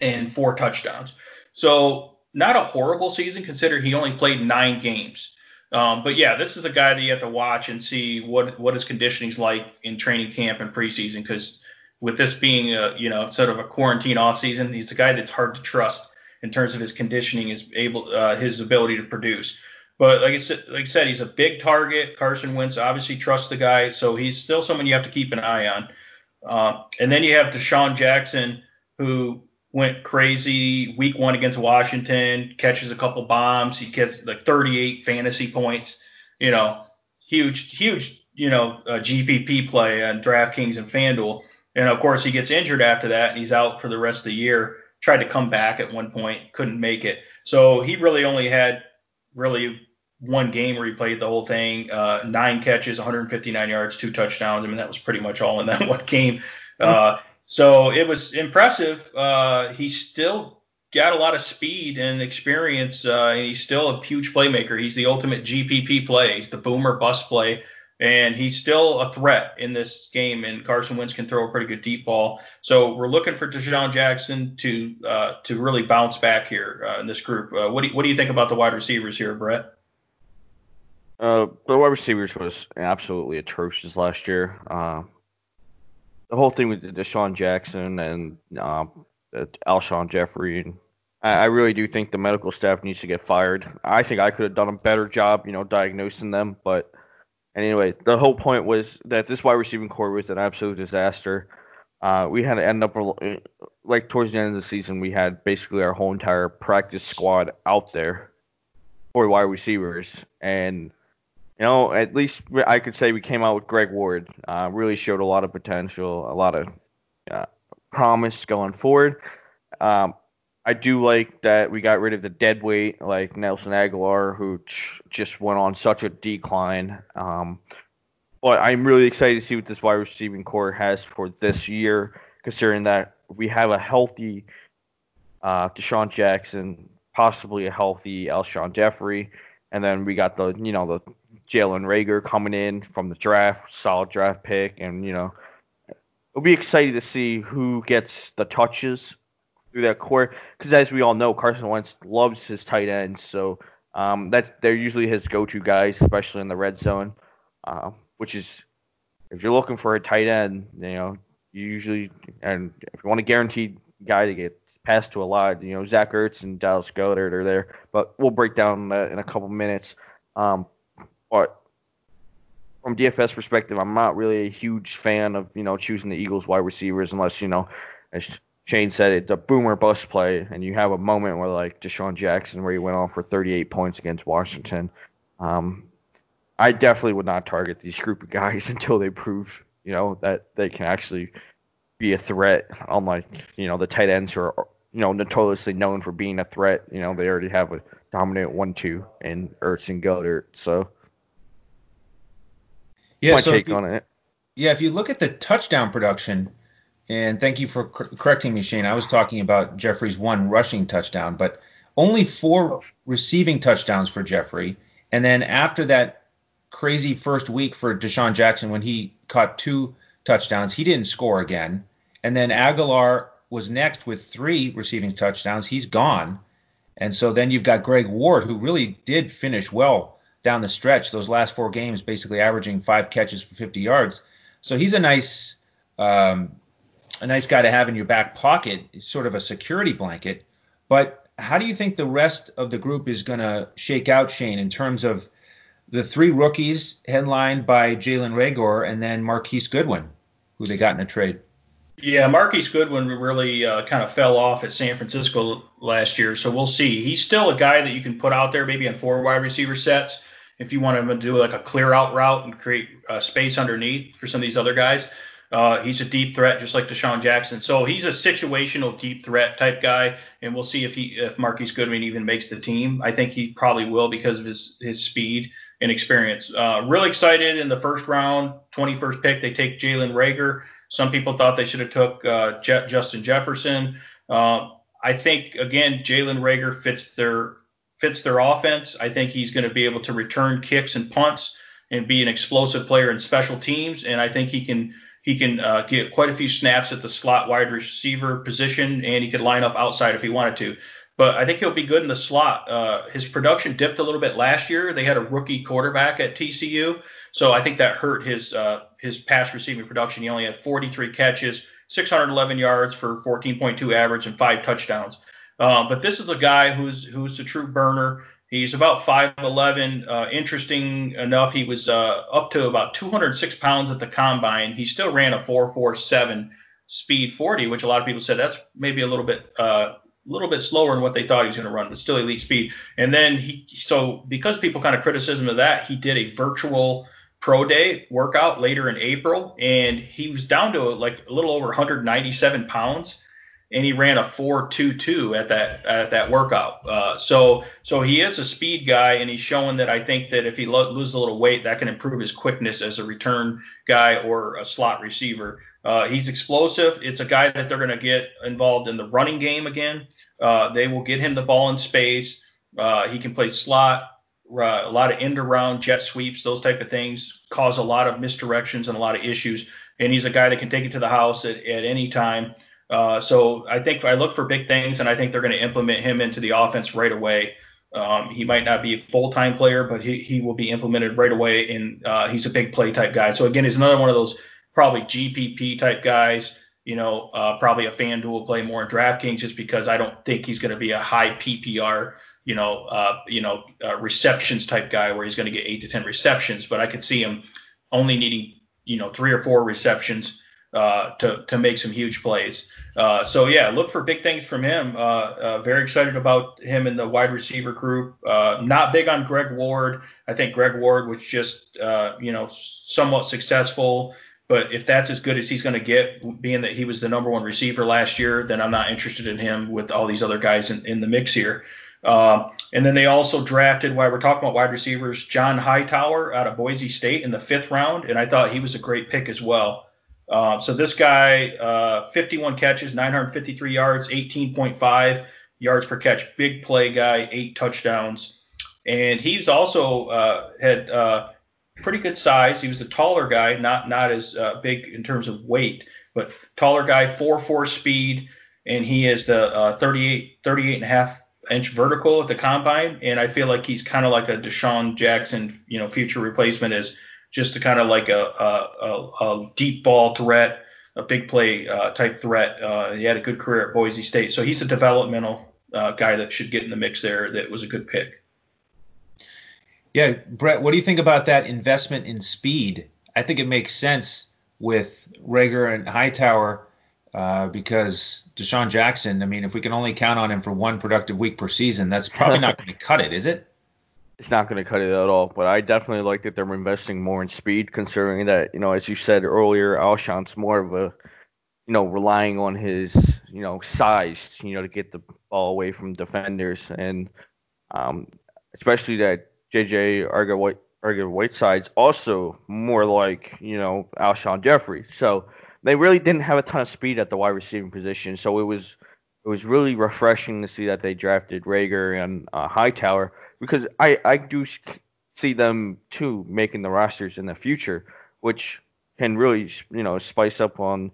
and four touchdowns. So not a horrible season considering he only played nine games. Um, but yeah, this is a guy that you have to watch and see what what his conditioning's like in training camp and preseason. Because with this being a you know sort of a quarantine off season, he's a guy that's hard to trust in terms of his conditioning, is able uh, his ability to produce. But like I said, like I said, he's a big target. Carson Wentz obviously trusts the guy, so he's still someone you have to keep an eye on. Uh, and then you have DeSean Jackson, who went crazy week one against Washington, catches a couple bombs. He gets like 38 fantasy points. You know, huge, huge, you know, uh, GPP play on DraftKings and FanDuel. And of course, he gets injured after that, and he's out for the rest of the year. Tried to come back at one point, couldn't make it. So he really only had really one game where he played the whole thing. Uh, nine catches, 159 yards, two touchdowns. I mean, that was pretty much all in that one game. Uh, so it was impressive. Uh, he still got a lot of speed and experience, uh, and he's still a huge playmaker. He's the ultimate GPP play. He's the boomer bust play, and he's still a threat in this game. And Carson Wentz can throw a pretty good deep ball. So we're looking for DeSean Jackson to uh, to really bounce back here uh, in this group. Uh, what do you, what do you think about the wide receivers here, Brett? Uh, the wide receivers was absolutely atrocious last year. Uh, the whole thing with DeSean Jackson and um, Alshon Jeffery, and I really do think the medical staff needs to get fired. I think I could have done a better job, you know, diagnosing them. But anyway, the whole point was that this wide receiving corps was an absolute disaster. Uh, we had to end up like towards the end of the season, we had basically our whole entire practice squad out there for wide receivers, and you know, at least I could say we came out with Greg Ward. Uh, really showed a lot of potential, a lot of uh, promise going forward. Um, I do like that we got rid of the dead weight like Nelson Agholor, who just went on such a decline. Um, but I'm really excited to see what this wide receiving corps has for this year, considering that we have a healthy uh, DeSean Jackson, possibly a healthy Alshon Jeffery, and then we got the you know the Jalen Reagor coming in from the draft, solid draft pick, and you know, it'll be exciting to see who gets the touches through that corps. Because as we all know, Carson Wentz loves his tight ends, so um, that they're usually his go-to guys, especially in the red zone. Uh, which is, if you're looking for a tight end, you know, you usually and if you want a guaranteed guy to get passed to a lot, you know, Zach Ertz and Dallas Goedert are there. But we'll break down that in a couple minutes. Um, but from DFS perspective, I'm not really a huge fan of you know choosing the Eagles wide receivers unless you know, Shane said, it's a boomer bust play, and you have a moment where like DeSean Jackson where he went off for 38 points against Washington. Um, I definitely would not target these group of guys until they prove you know that they can actually be a threat. Unlike you know the tight ends who are you know notoriously known for being a threat. You know they already have a dominant one-two in Ertz and Goedert, so Yeah, my so take you, on it. yeah, if you look at the touchdown production, and thank you for cor- correcting me, Shane. I was talking about Jeffery's one rushing touchdown, but only four receiving touchdowns for Jeffery. And then after that crazy first week for DeSean Jackson when he caught two touchdowns, he didn't score again. And then Agholor was next with three receiving touchdowns. He's gone. And so then you've got Greg Ward, who really did finish well down the stretch, those last four games, basically averaging five catches for 50 yards. So he's a nice, um, a nice guy to have in your back pocket, sort of a security blanket. But how do you think the rest of the group is going to shake out, Shane, in terms of the three rookies headlined by Jalen Reagor and then Marquise Goodwin, who they got in a trade? Yeah, Marquise Goodwin really uh, kind of fell off at San Francisco last year, so we'll see. He's still a guy that you can put out there maybe in four wide receiver sets if you want him to do like a clear out route and create uh, space underneath for some of these other guys. Uh, he's a deep threat, just like DeSean Jackson. So he's a situational deep threat type guy, and we'll see if he if Marquise Goodwin even makes the team. I think he probably will because of his his speed and experience. Uh, really excited in the first round, 21st pick, they take Jalen Reagor. Some people thought they should have took uh, Je- Justin Jefferson. Uh, I think again, Jalen Reagor fits their fits their offense. I think he's going to be able to return kicks and punts and be an explosive player in special teams, and I think he can he can uh, get quite a few snaps at the slot wide receiver position, and he could line up outside if he wanted to. But I think he'll be good in the slot. Uh, his production dipped a little bit last year. They had a rookie quarterback at TCU, so I think that hurt his uh, his pass receiving production. He only had 43 catches, 611 yards for 14.2 average, and five touchdowns. Uh, but this is a guy who's who's a true burner. He's about 5'11. Uh, interesting enough, he was uh, up to about 206 pounds at the combine. He still ran a 4.47 speed 40, which a lot of people said that's maybe a little bit a uh, little bit slower than what they thought he was going to run, but still elite speed. And then he so because people kind of criticism of that, he did a virtual pro day workout later in April, and he was down to like a little over 197 pounds and he ran a 4.22 at that at that workout. Uh, so so he is a speed guy, and he's showing that I think that if he lo- loses a little weight, that can improve his quickness as a return guy or a slot receiver. Uh, he's explosive. It's a guy that they're going to get involved in the running game again. Uh, they will get him the ball in space. Uh, he can play slot. Uh, a lot of end around jet sweeps, those type of things cause a lot of misdirections and a lot of issues. And he's a guy that can take it to the house at, at any time. Uh, so I think I look for big things, and I think they're going to implement him into the offense right away. Um, he might not be a full-time player, but he, he will be implemented right away, and uh, he's a big play type guy. So again, he's another one of those probably GPP type guys. You know, uh, probably a fan FanDuel play more in DraftKings just because I don't think he's going to be a high PPR, you know, uh, you know, uh, receptions type guy where he's going to get eight to ten receptions. But I could see him only needing, you know, three or four receptions uh, to to make some huge plays. Uh, so yeah, look for big things from him. Uh, uh, very excited about him in the wide receiver group. Uh, not big on Greg Ward. I think Greg Ward was just uh, you know somewhat successful. But if that's as good as he's going to get, being that he was the number one receiver last year, then I'm not interested in him with all these other guys in, in the mix here. Um, and then they also drafted, while we're talking about wide receivers, John Hightower out of Boise State in the fifth round, and I thought he was a great pick as well. Uh, so this guy, uh, 51 catches, 953 yards, 18.5 yards per catch, big play guy, eight touchdowns, and he's also uh, had uh, pretty good size. He was a taller guy, not not as uh, big in terms of weight, but taller guy, 4.4 speed, and he is the 38 38 and a half inch vertical at the combine, and I feel like he's kind of like a DeSean Jackson, you know, future replacement as just to kind of like a, a, a, deep ball threat, a big play uh, type threat. Uh, he had a good career at Boise State, so he's a developmental uh, guy that should get in the mix there. That was a good pick. Yeah, Brett, what do you think about that investment in speed? I think it makes sense with Reagor and Hightower uh, because DeSean Jackson. I mean, if we can only count on him for one productive week per season, that's probably not going to cut it, is it? It's not going to cut it at all. But I definitely like that they're investing more in speed, considering that you know, as you said earlier, Alshon's more of a you know relying on his you know size, you know, to get the ball away from defenders, and um, especially that JJ Arcega-Whiteside's also more like you know Alshon Jeffery. So they really didn't have a ton of speed at the wide receiving position. So it was it was really refreshing to see that they drafted Reagor and uh, Hightower because I I do see them too making the rosters in the future, which can really you know spice up on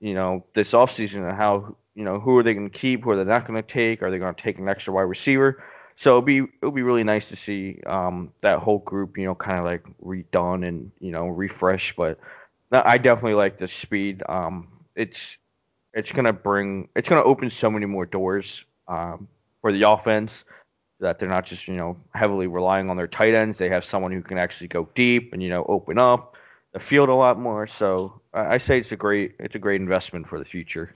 you know this offseason and how you know who are they going to keep, who are they not going to take, are they going to take an extra wide receiver? So it'll be it'll be really nice to see um, that whole group you know kind of like redone and you know refreshed. But I definitely like the speed. Um, it's it's gonna bring it's gonna open so many more doors um, for the offense that they're not just you know heavily relying on their tight ends. They have someone who can actually go deep and you know open up the field a lot more. So I, I say it's a great it's a great investment for the future.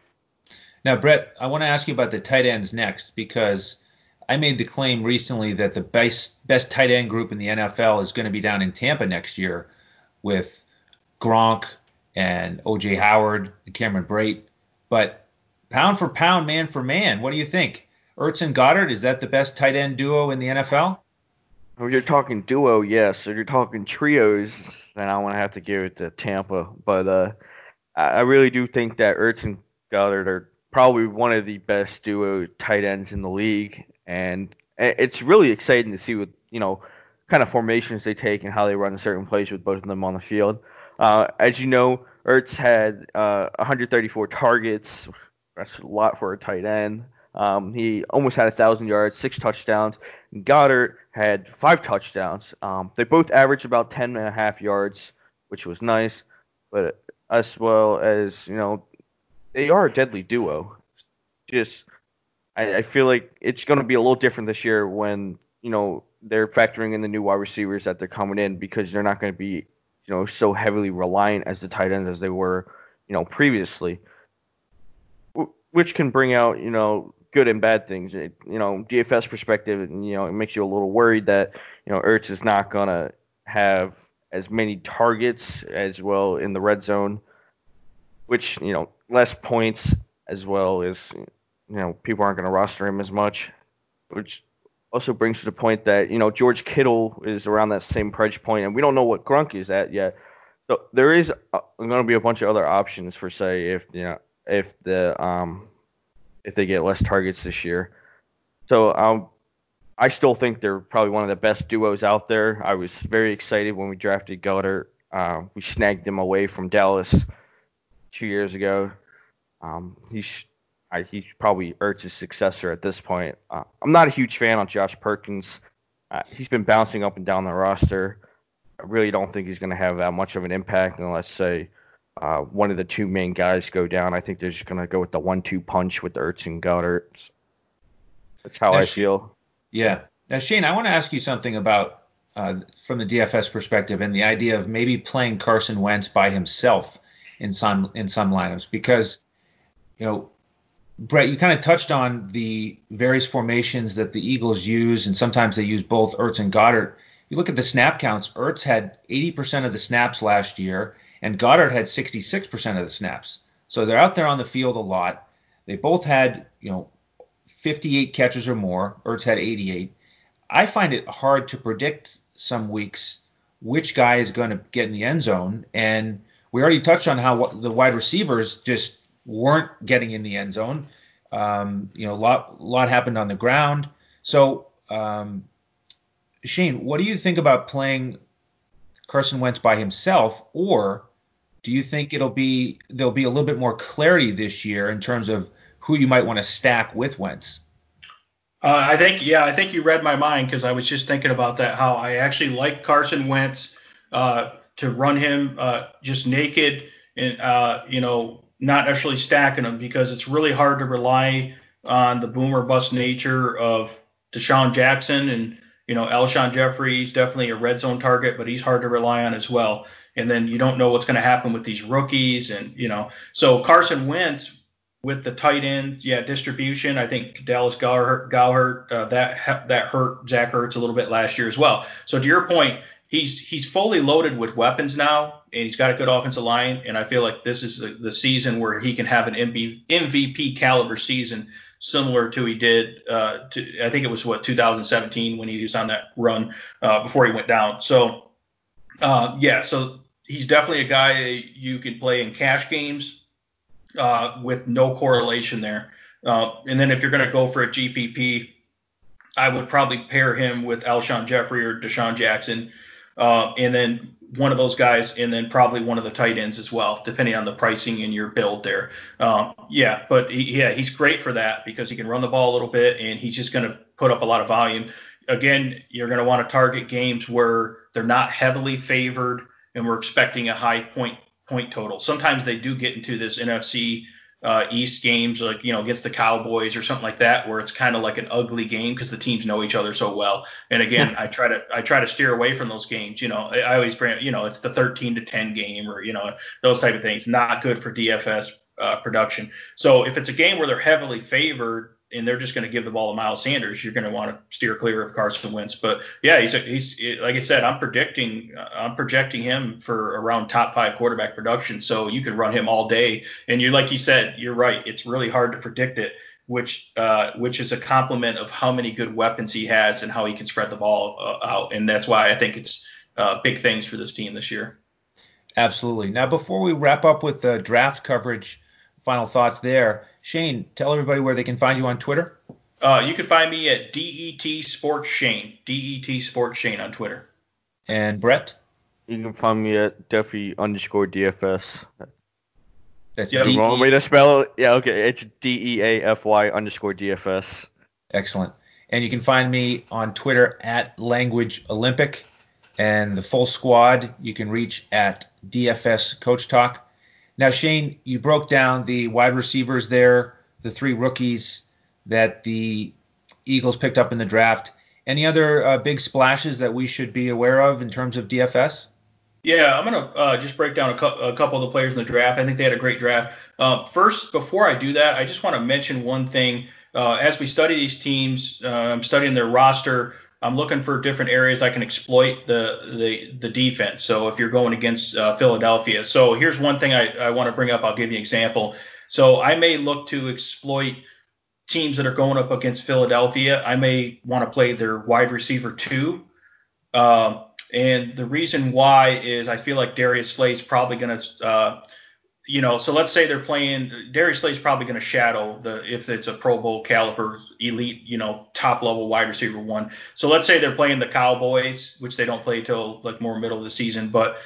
Now, Brett, I want to ask you about the tight ends next because I made the claim recently that the best best tight end group in the NFL is going to be down in Tampa next year with Gronk and OJ Howard and Cameron Brate. But pound for pound, man for man, what do you think? Ertz and Goedert, is that the best tight end duo in the NFL? If you're talking duo, yes. If you're talking trios, then I want to have to give it to Tampa. But uh, I really do think that Ertz and Goedert are probably one of the best duo tight ends in the league, and it's really exciting to see what you know kind of formations they take and how they run certain plays with both of them on the field. Uh, as you know, Ertz had uh, 134 targets. That's a lot for a tight end. Um, he almost had a thousand yards, six touchdowns. Goedert had five touchdowns. Um, they both averaged about 10 and a half yards, which was nice. But as well as you know, they are a deadly duo. Just I, I feel like it's going to be a little different this year when you know they're factoring in the new wide receivers that they're coming in because they're not going to be you know so heavily reliant as the tight ends as they were you know previously, which can bring out you know good and bad things. It, you know, DFS perspective, you know, it makes you a little worried that you know Ertz is not gonna have as many targets as well in the red zone, which you know less points as well as you know people aren't gonna roster him as much, which also brings to the point that you know George Kittle is around that same price point, and we don't know what Gronk is at yet. So there is going to be a bunch of other options for say if you know if the um if they get less targets this year. So um I still think they're probably one of the best duos out there. I was very excited when we drafted Goedert. Uh, we snagged him away from Dallas two years ago. Um, he's I, he's probably Ertz's successor at this point. Uh, I'm not a huge fan on Josh Perkins. Uh, he's been bouncing up and down the roster. I really don't think he's going to have that much of an impact unless, say, uh, one of the two main guys go down. I think they're just going to go with the one-two punch with Ertz and Goedert. That's how now, I feel. Yeah. Now, Shane, I want to ask you something about uh, from the DFS perspective and the idea of maybe playing Carson Wentz by himself in some in some lineups because you know Brett, you kind of touched on the various formations that the Eagles use, and sometimes they use both Ertz and Goedert. You look at the snap counts. Ertz had 80% of the snaps last year, and Goedert had 66% of the snaps. So they're out there on the field a lot. They both had, you know, 58 catches or more. Ertz had 88. I find it hard to predict some weeks which guy is going to get in the end zone, and we already touched on how the wide receivers just weren't getting in the end zone. Um, you know, a lot, lot happened on the ground. So, um, Shane, what do you think about playing Carson Wentz by himself, or do you think it'll be there'll be a little bit more clarity this year in terms of who you might want to stack with Wentz? Uh, I think, yeah, I think you read my mind because I was just thinking about that. How I actually like Carson Wentz uh, to run him uh, just naked and uh, you know not necessarily stacking them because it's really hard to rely on the boomer bust nature of DeSean Jackson and you know Alshon Jeffery's definitely a red zone target, but he's hard to rely on as well. And then you don't know what's going to happen with these rookies, and you know so Carson Wentz with the tight end, yeah, distribution. I think Dallas Goedert, uh, that that hurt Zach Ertz a little bit last year as well. So to your point, he's he's fully loaded with weapons now, and he's got a good offensive line. And I feel like this is the, the season where he can have an MVP caliber season. Similar to he did. Uh, to, I think it was what 2017 when he was on that run uh, before he went down. So uh, yeah, so he's definitely a guy you can play in cash games uh, with no correlation there. Uh, and then if you're going to go for a GPP, I would probably pair him with Alshon Jeffery or DeSean Jackson, uh, and then one of those guys, and then probably one of the tight ends as well, depending on the pricing in your build there. Um, yeah, but he, yeah, he's great for that because he can run the ball a little bit, and he's just going to put up a lot of volume. Again, you're going to want to target games where they're not heavily favored, and we're expecting a high point point total. Sometimes they do get into this NFC uh, East games, like you know, against the Cowboys or something like that, where it's kind of like an ugly game because the teams know each other so well. And again, I try to I try to steer away from those games. You know, I, always bring you know it's the 13 to 10 game or you know those type of things. Not good for DFS uh, production. So if it's a game where they're heavily favored, and they're just going to give the ball to Miles Sanders, you're going to want to steer clear of Carson Wentz. But yeah, he's a, he's like I said, I'm predicting I'm projecting him for around top five quarterback production. So you could run him all day. And you're like you said, you're right. It's really hard to predict it, which uh, which is a compliment of how many good weapons he has and how he can spread the ball uh, out. And that's why I think it's uh, big things for this team this year. Absolutely. Now, before we wrap up with the draft coverage, final thoughts there. Shane, tell everybody where they can find you on Twitter. Uh, you can find me at DET Sports Shane, DET Sports Shane on Twitter. And Brett? You can find me at Duffy underscore DFS. That's the D- wrong way to spell it. Yeah, okay. It's D E A F Y underscore DFS. Excellent. And you can find me on Twitter at Language Olympic. And the full squad you can reach at DFS Coach Talk. Now, Shane, you broke down the wide receivers there, the three rookies that the Eagles picked up in the draft. Any other uh, big splashes that we should be aware of in terms of DFS? Yeah, I'm gonna uh, just break down a, cu- a, couple of the players in the draft. I think they had a great draft. Uh, first, before I do that, I just want to mention one thing. Uh, as we study these teams, uh, I'm studying their roster. I'm looking for different areas I can exploit the the, the defense. So if you're going against uh, Philadelphia, so here's one thing I, I want to bring up. I'll give you an example. So I may look to exploit teams that are going up against Philadelphia. I may want to play their wide receiver two. Um, and the reason why is I feel like Darius Slay's probably going to uh, you know, so let's say they're playing. Darius Slay's probably going to shadow the if it's a Pro Bowl caliber, elite, you know, top level wide receiver one. So let's say they're playing the Cowboys, which they don't play till like more middle of the season, but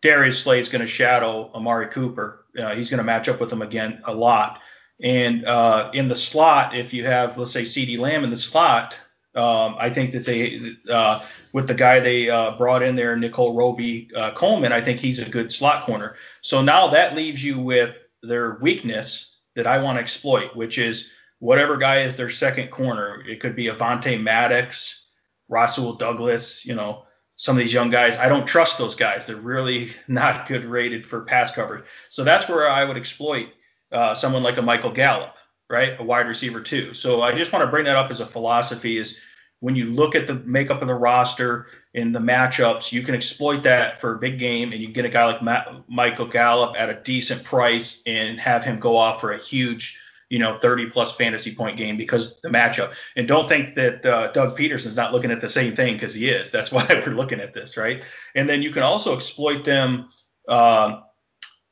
Darius Slay is going to shadow Amari Cooper. Uh, he's going to match up with him again a lot. And uh, in the slot, if you have let's say CeeDee Lamb in the slot, um, I think that they, uh, with the guy they uh, brought in there, Nickell Robey-Coleman, I think he's a good slot corner. So now that leaves you with their weakness that I want to exploit, which is whatever guy is their second corner. It could be Avonte Maddox, Rasul Douglas, you know, some of these young guys. I don't trust those guys. They're really not good rated for pass coverage. So that's where I would exploit uh, someone like a Michael Gallup right? A wide receiver too. So I just want to bring that up as a philosophy is when you look at the makeup of the roster and the matchups, you can exploit that for a big game and you get a guy like Michael Gallup at a decent price and have him go off for a huge, you know, 30 plus fantasy point game because the matchup. And don't think that uh, Doug Pederson's not looking at the same thing because he is. That's why we're looking at this, right? And then you can also exploit them. Uh,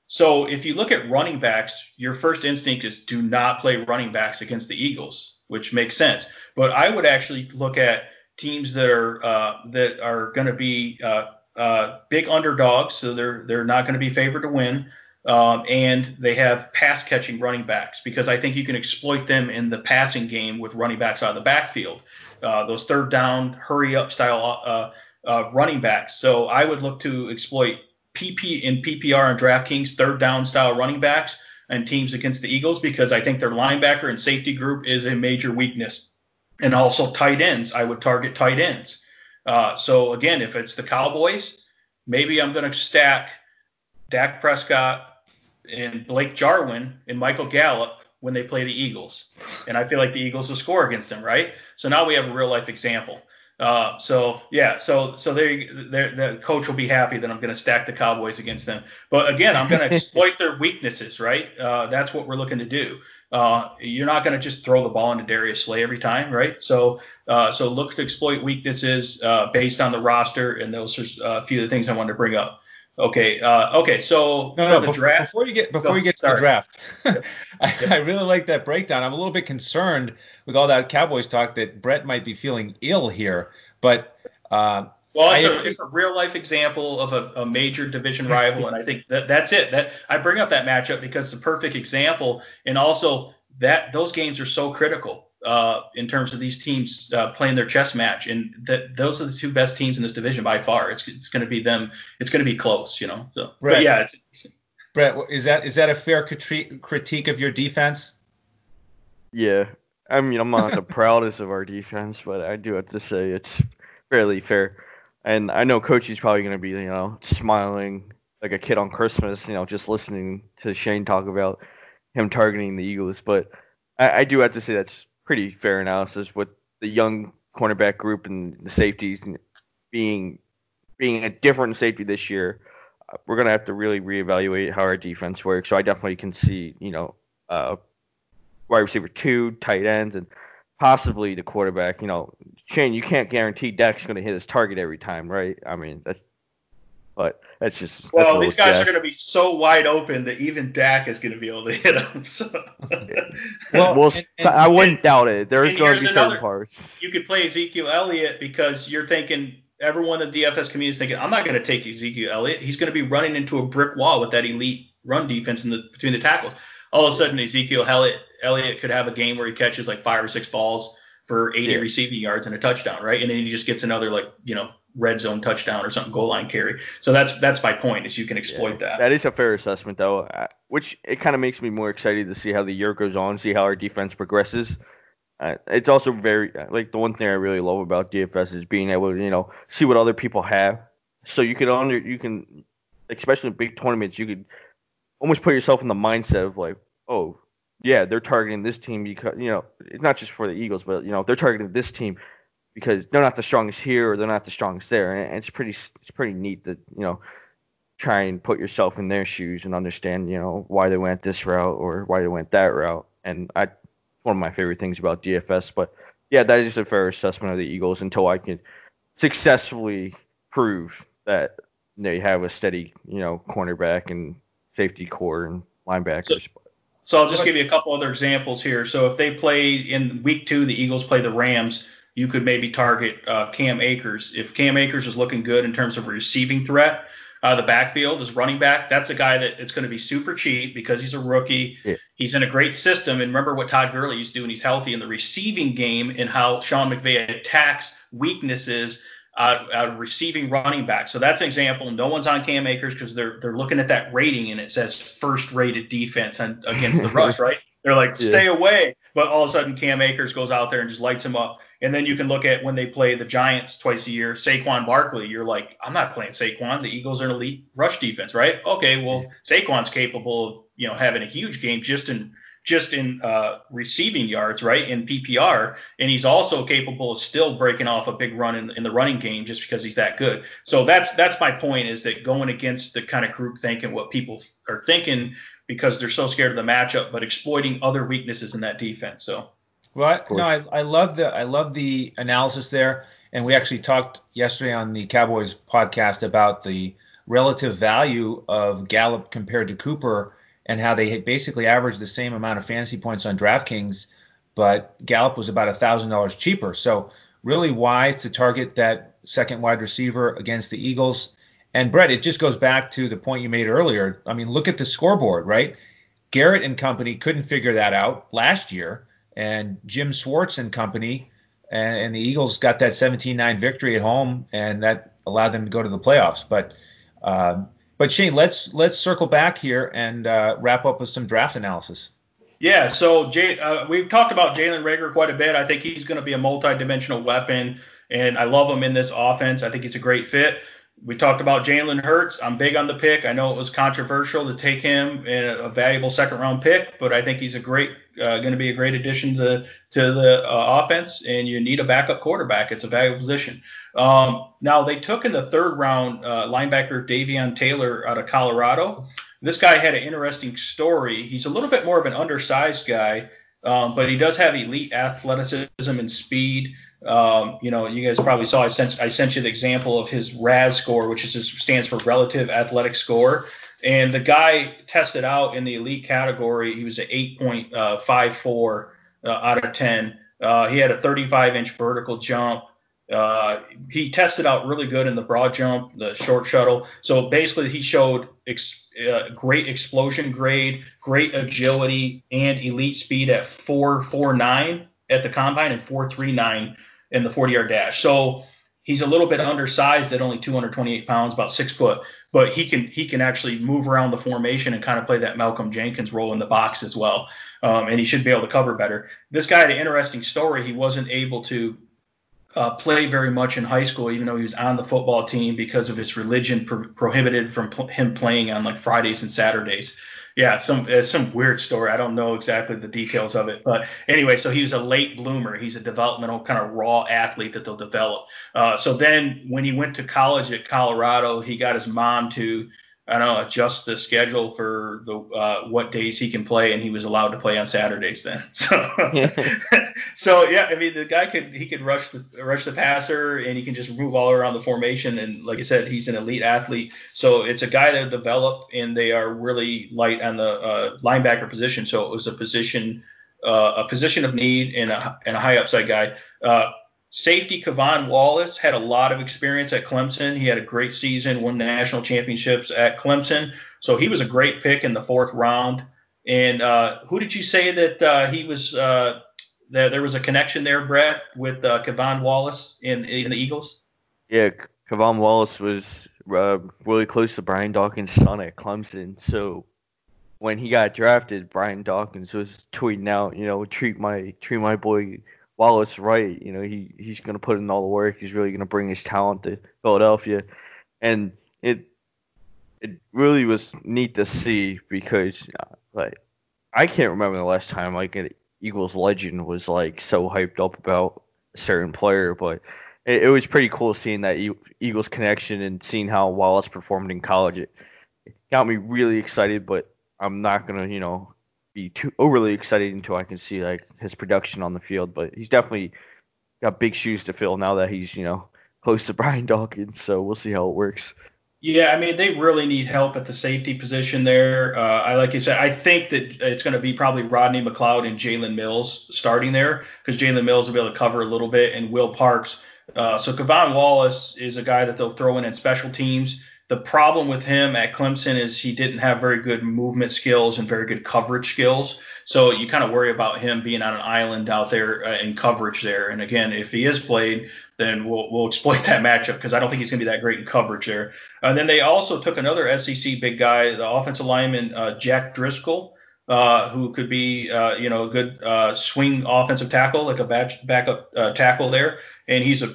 so if you look at running backs, your first instinct is do not play running backs against the Eagles, which makes sense. But I would actually look at teams that are uh, that are going to be uh, uh, big underdogs, so they're they're not going to be favored to win, um, and they have pass catching running backs because I think you can exploit them in the passing game with running backs out of the backfield, uh, those third down hurry up style uh, uh, running backs. So I would look to exploit PP in PPR and DraftKings third down style running backs and teams against the Eagles because I think their linebacker and safety group is a major weakness. And also tight ends, I would target tight ends. Uh, so again, if it's the Cowboys, maybe I'm going to stack Dak Prescott and Blake Jarwin and Michael Gallup when they play the Eagles. And I feel like the Eagles will score against them, right? So now we have a real life example. Uh, so yeah, so so they the coach will be happy that I'm going to stack the Cowboys against them. But again, I'm going to exploit their weaknesses, right? Uh, that's what we're looking to do. Uh, you're not going to just throw the ball into Darius Slay every time, right? So uh, so look to exploit weaknesses uh, based on the roster, and those are a few of the things I wanted to bring up. Okay. Uh, okay. So no, no. Before, before, you get before you get to sorry. the draft, I, I, really like that breakdown. I'm a little bit concerned with all that Cowboys talk that Brett might be feeling ill here, but. Uh, well, it's, I, a, it's a real life example of a, a, major division rival, and I think that that's it. That I bring up that matchup because it's a perfect example, and also that those games are so critical uh, in terms of these teams uh, playing their chess match, and that those are the two best teams in this division by far. It's it's going to be them. It's going to be close, you know. So, Brett, but yeah, it's. Brett, is that is that a fair critique of your defense? Yeah, I mean I'm not the proudest of our defense, but I do have to say it's fairly fair. And I know Coach is probably going to be you know smiling like a kid on Christmas, you know, just listening to Shane talk about him targeting the Eagles, but I, I do have to say that's pretty fair analysis with the young cornerback group and the safeties being being a different safety this year. Uh, we're gonna have to really reevaluate how our defense works. So I definitely can see, you know, uh, wide receiver two, tight ends, and possibly the quarterback. You know, Shane, you can't guarantee Dak's gonna hit his target every time, right? I mean, that's but that's just well, that's these guys are going to be so wide open that even Dak is going to be able to hit them. So. well, well and, and, I wouldn't and, doubt it. There's going to be another, certain parts. You could play Ezekiel Elliott because you're thinking everyone in the DFS community is thinking I'm not going to take Ezekiel Elliott. He's going to be running into a brick wall with that elite run defense in the between the tackles. All of a sudden, Ezekiel Elliott, Elliott could have a game where he catches like five or six balls for 80 yeah. receiving yards and a touchdown, right? And then he just gets another like you know red zone touchdown or something goal line carry. So that's that's my point is you can exploit yeah, that. That is a fair assessment though, uh, which it kind of makes me more excited to see how the year goes on, see how our defense progresses. Uh, it's also very uh, like the one thing I really love about DFS is being able to you know see what other people have, so you can under you can especially in big tournaments you could almost put yourself in the mindset of like oh yeah they're targeting this team because you know it's not just for the Eagles but you know they're targeting this team because they're not the strongest here or they're not the strongest there, and it's pretty it's pretty neat to you know try and put yourself in their shoes and understand you know why they went this route or why they went that route. And I one of my favorite things about DFS, but yeah, that is a fair assessment of the Eagles until I can successfully prove that they have a steady you know cornerback and safety corps and linebackers. So, so I'll just give you a couple other examples here. So if they play in week two, the Eagles play the Rams you could maybe target uh, Cam Akers. If Cam Akers is looking good in terms of receiving threat, uh, the backfield is running back. That's a guy that it's going to be super cheap because he's a rookie. Yeah. He's in a great system. And remember what Todd Gurley used to do when he's healthy in the receiving game and how Sean McVay attacks weaknesses out, out of receiving running back. So that's an example. No one's on Cam Akers because they're they're looking at that rating and it says first rated defense and, against the rush, right? They're like, stay yeah. away. But all of a sudden Cam Akers goes out there and just lights him up. And then you can look at when they play the Giants twice a year, Saquon Barkley. You're like, I'm not playing Saquon. The Eagles are an elite rush defense, right? Okay, well, Saquon's capable of you know having a huge game just in just in uh, receiving yards, right, in PPR, and he's also capable of still breaking off a big run in, in the running game just because he's that good. So that's that's my point is that going against the kind of group thinking what people are thinking because they're so scared of the matchup, but exploiting other weaknesses in that defense. So. Well, I, no, I, I love the I love the analysis there, and we actually talked yesterday on the Cowboys podcast about the relative value of Gallup compared to Cooper and how they had basically averaged the same amount of fantasy points on DraftKings, but Gallup was about a thousand dollars cheaper. So really wise to target that second wide receiver against the Eagles. And Brett, it just goes back to the point you made earlier. I mean, look at the scoreboard, right? Garrett and company couldn't figure that out last year and Jim Schwartz and company, and, and the Eagles got that 17-9 victory at home, and that allowed them to go to the playoffs. But uh, but Shane, let's let's circle back here and uh, wrap up with some draft analysis. Yeah, so Jay, uh, we've talked about Jalen Reagor quite a bit. I think he's going to be a multi-dimensional weapon, and I love him in this offense. I think he's a great fit. We talked about Jalen Hurts. I'm big on the pick. I know it was controversial to take him in a valuable second round pick, but I think he's a great, uh, going to be a great addition to the to the uh, offense. And you need a backup quarterback. It's a valuable position. Um, now they took in the third round uh, linebacker Davion Taylor out of Colorado. This guy had an interesting story. He's a little bit more of an undersized guy, um, but he does have elite athleticism and speed. Um, you know, you guys probably saw I sent I sent you the example of his RAS score, which is stands for relative athletic score. And the guy tested out in the elite category. He was an 8.54 uh, out of 10. Uh, he had a 35 inch vertical jump. Uh, he tested out really good in the broad jump, the short shuttle. So basically, he showed ex- uh, great explosion grade, great agility, and elite speed at 4.49 at the combine and 4.39 in the 40 yard dash. So he's a little bit undersized at only 228 pounds, about six foot, but he can he can actually move around the formation and kind of play that Malcolm Jenkins role in the box as well. Um, and he should be able to cover better. This guy had an interesting story. He wasn't able to uh, play very much in high school, even though he was on the football team because of his religion pro- prohibited from pl- him playing on like Fridays and Saturdays yeah, some it's some weird story. I don't know exactly the details of it, but anyway, so he was a late bloomer. He's a developmental kind of raw athlete that they'll develop. Uh, so then when he went to college at Colorado, he got his mom to I don't know, adjust the schedule for the uh, what days he can play, and he was allowed to play on Saturdays then. So, so yeah, I mean, the guy could he could rush the rush the passer, and he can just move all around the formation. And like I said, he's an elite athlete. So it's a guy that developed, and they are really light on the uh, linebacker position. So it was a position uh, a position of need and a, and a high upside guy. Safety K'Von Wallace had a lot of experience at Clemson. He had a great season, won national championships at Clemson. So he was a great pick in the fourth round. And uh, who did you say that uh, he was? Uh, that there was a connection there, Brett, with uh, Wallace in, in the Eagles. Yeah, K'Von Wallace was uh, really close to Brian Dawkins' son at Clemson. So when he got drafted, Brian Dawkins was tweeting out, you know, treat my treat my boy Wallace right. You know, he he's going to put in all the work. He's really going to bring his talent to Philadelphia, and it it really was neat to see because uh, like I can't remember the last time like an Eagles legend was like so hyped up about a certain player, but it, was pretty cool seeing that Eagles connection and seeing how Wallace performed in college. It, it got me really excited, but I'm not gonna you know be too overly excited until I can see like his production on the field. But he's definitely got big shoes to fill now that he's you know close to Brian Dawkins. So we'll see how it works. Yeah, I mean they really need help at the safety position there. Uh, I like you said, I think that it's going to be probably Rodney McLeod and Jalen Mills starting there because Jalen Mills will be able to cover a little bit and Will Parks. Uh, so K'Von Wallace is a guy that they'll throw in in special teams. The problem with him at Clemson is he didn't have very good movement skills and very good coverage skills. So you kind of worry about him being on an island out there uh, in coverage there. And again, if he is played, then we'll, we'll exploit that matchup because I don't think he's going to be that great in coverage there. And then they also took another SEC big guy, the offensive lineman uh, Jack Driscoll. Uh, who could be, uh, you know, a good uh, swing offensive tackle, like a back, backup uh, tackle there. And he's a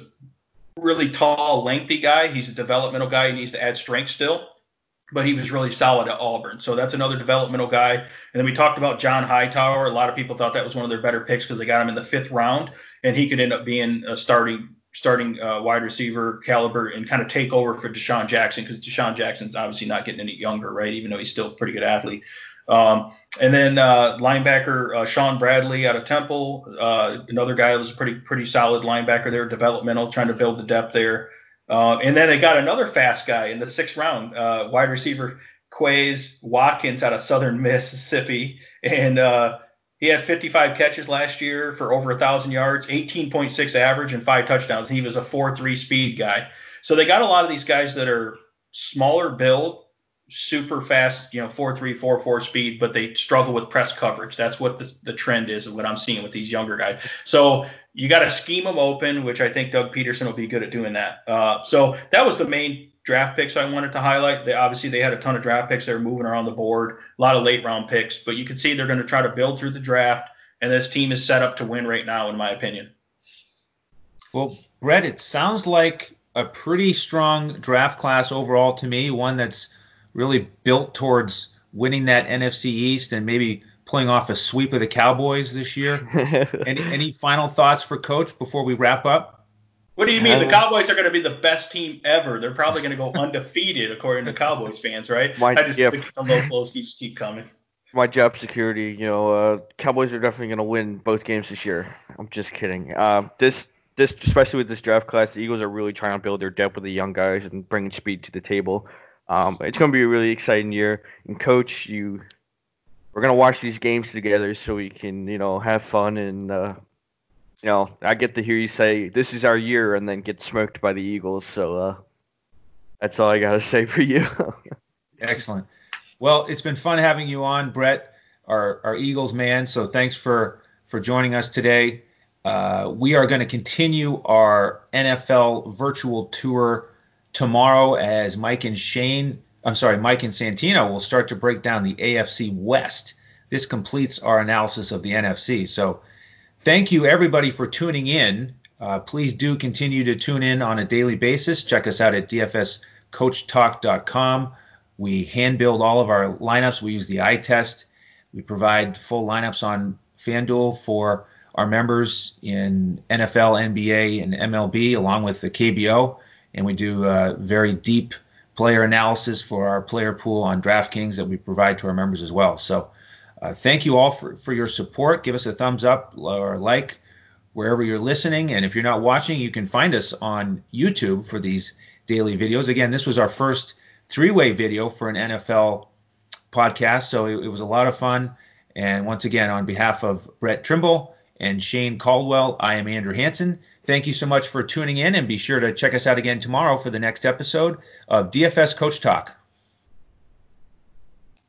really tall, lengthy guy. He's a developmental guy. He needs to add strength still, but he was really solid at Auburn. So that's another developmental guy. And then we talked about John Hightower. A lot of people thought that was one of their better picks because they got him in the fifth round, and he could end up being a starting starting uh, wide receiver caliber and kind of take over for DeSean Jackson because DeSean Jackson's obviously not getting any younger, right? Even though he's still a pretty good athlete. Um, and then uh, linebacker uh, Shaun Bradley out of Temple, uh, another guy that was a pretty pretty solid linebacker there, developmental, trying to build the depth there. Uh, and then they got another fast guy in the sixth round, uh, wide receiver Quez Watkins out of Southern Mississippi, and uh, he had 55 catches last year for over a thousand yards, 18.6 average, and five touchdowns. He was a 4-3 speed guy. So they got a lot of these guys that are smaller build, super fast, you know, four three four four speed, but they struggle with press coverage. That's what the, the trend is, and what I'm seeing with these younger guys. So you got to scheme them open, which I think Doug Pederson will be good at doing that. Uh, so that was the main draft picks I wanted to highlight. They obviously they had a ton of draft picks. They were moving around the board, a lot of late round picks, but you can see they're going to try to build through the draft, and this team is set up to win right now, in my opinion. Well, Brett, it sounds like a pretty strong draft class overall to me, one that's really built towards winning that NFC East and maybe pulling off a sweep of the Cowboys this year. any, any final thoughts for Coach before we wrap up? What do you mean? the Cowboys are going to be the best team ever. They're probably going to go undefeated, according to Cowboys fans, right? My, I just yeah. think the low blows keep, keep coming. My job security, you know, uh, Cowboys are definitely going to win both games this year. I'm just kidding. Uh, this, this, especially with this draft class, the Eagles are really trying to build their depth with the young guys and bringing speed to the table. Um, it's going to be a really exciting year. And coach, you, we're going to watch these games together so we can, you know, have fun and, uh, you know, I get to hear you say this is our year and then get smoked by the Eagles. So uh, that's all I got to say for you. Excellent. Well, it's been fun having you on, Brett, our, our Eagles man. So thanks for for joining us today. Uh, we are going to continue our NFL virtual tour tomorrow as Mike and Shane, I'm sorry, Mike and Santino will start to break down the AFC West. This completes our analysis of the NFC. So thank you everybody for tuning in. Uh, please do continue to tune in on a daily basis. Check us out at dfscoachtalk.com. We hand build all of our lineups. We use the eye test. We provide full lineups on FanDuel for our members in NFL, NBA, and MLB, along with the KBO. And we do very deep player analysis for our player pool on DraftKings that we provide to our members as well. So uh, thank you all for, for your support. Give us a thumbs up or like wherever you're listening. And if you're not watching, you can find us on YouTube for these daily videos. Again, this was our first three way video for an NFL podcast. So it, it, was a lot of fun. And once again, on behalf of Brett Trimble and Shane Caldwell, I am Andrew Hanson. Thank you so much for tuning in and be sure to check us out again tomorrow for the next episode of DFS Coach Talk.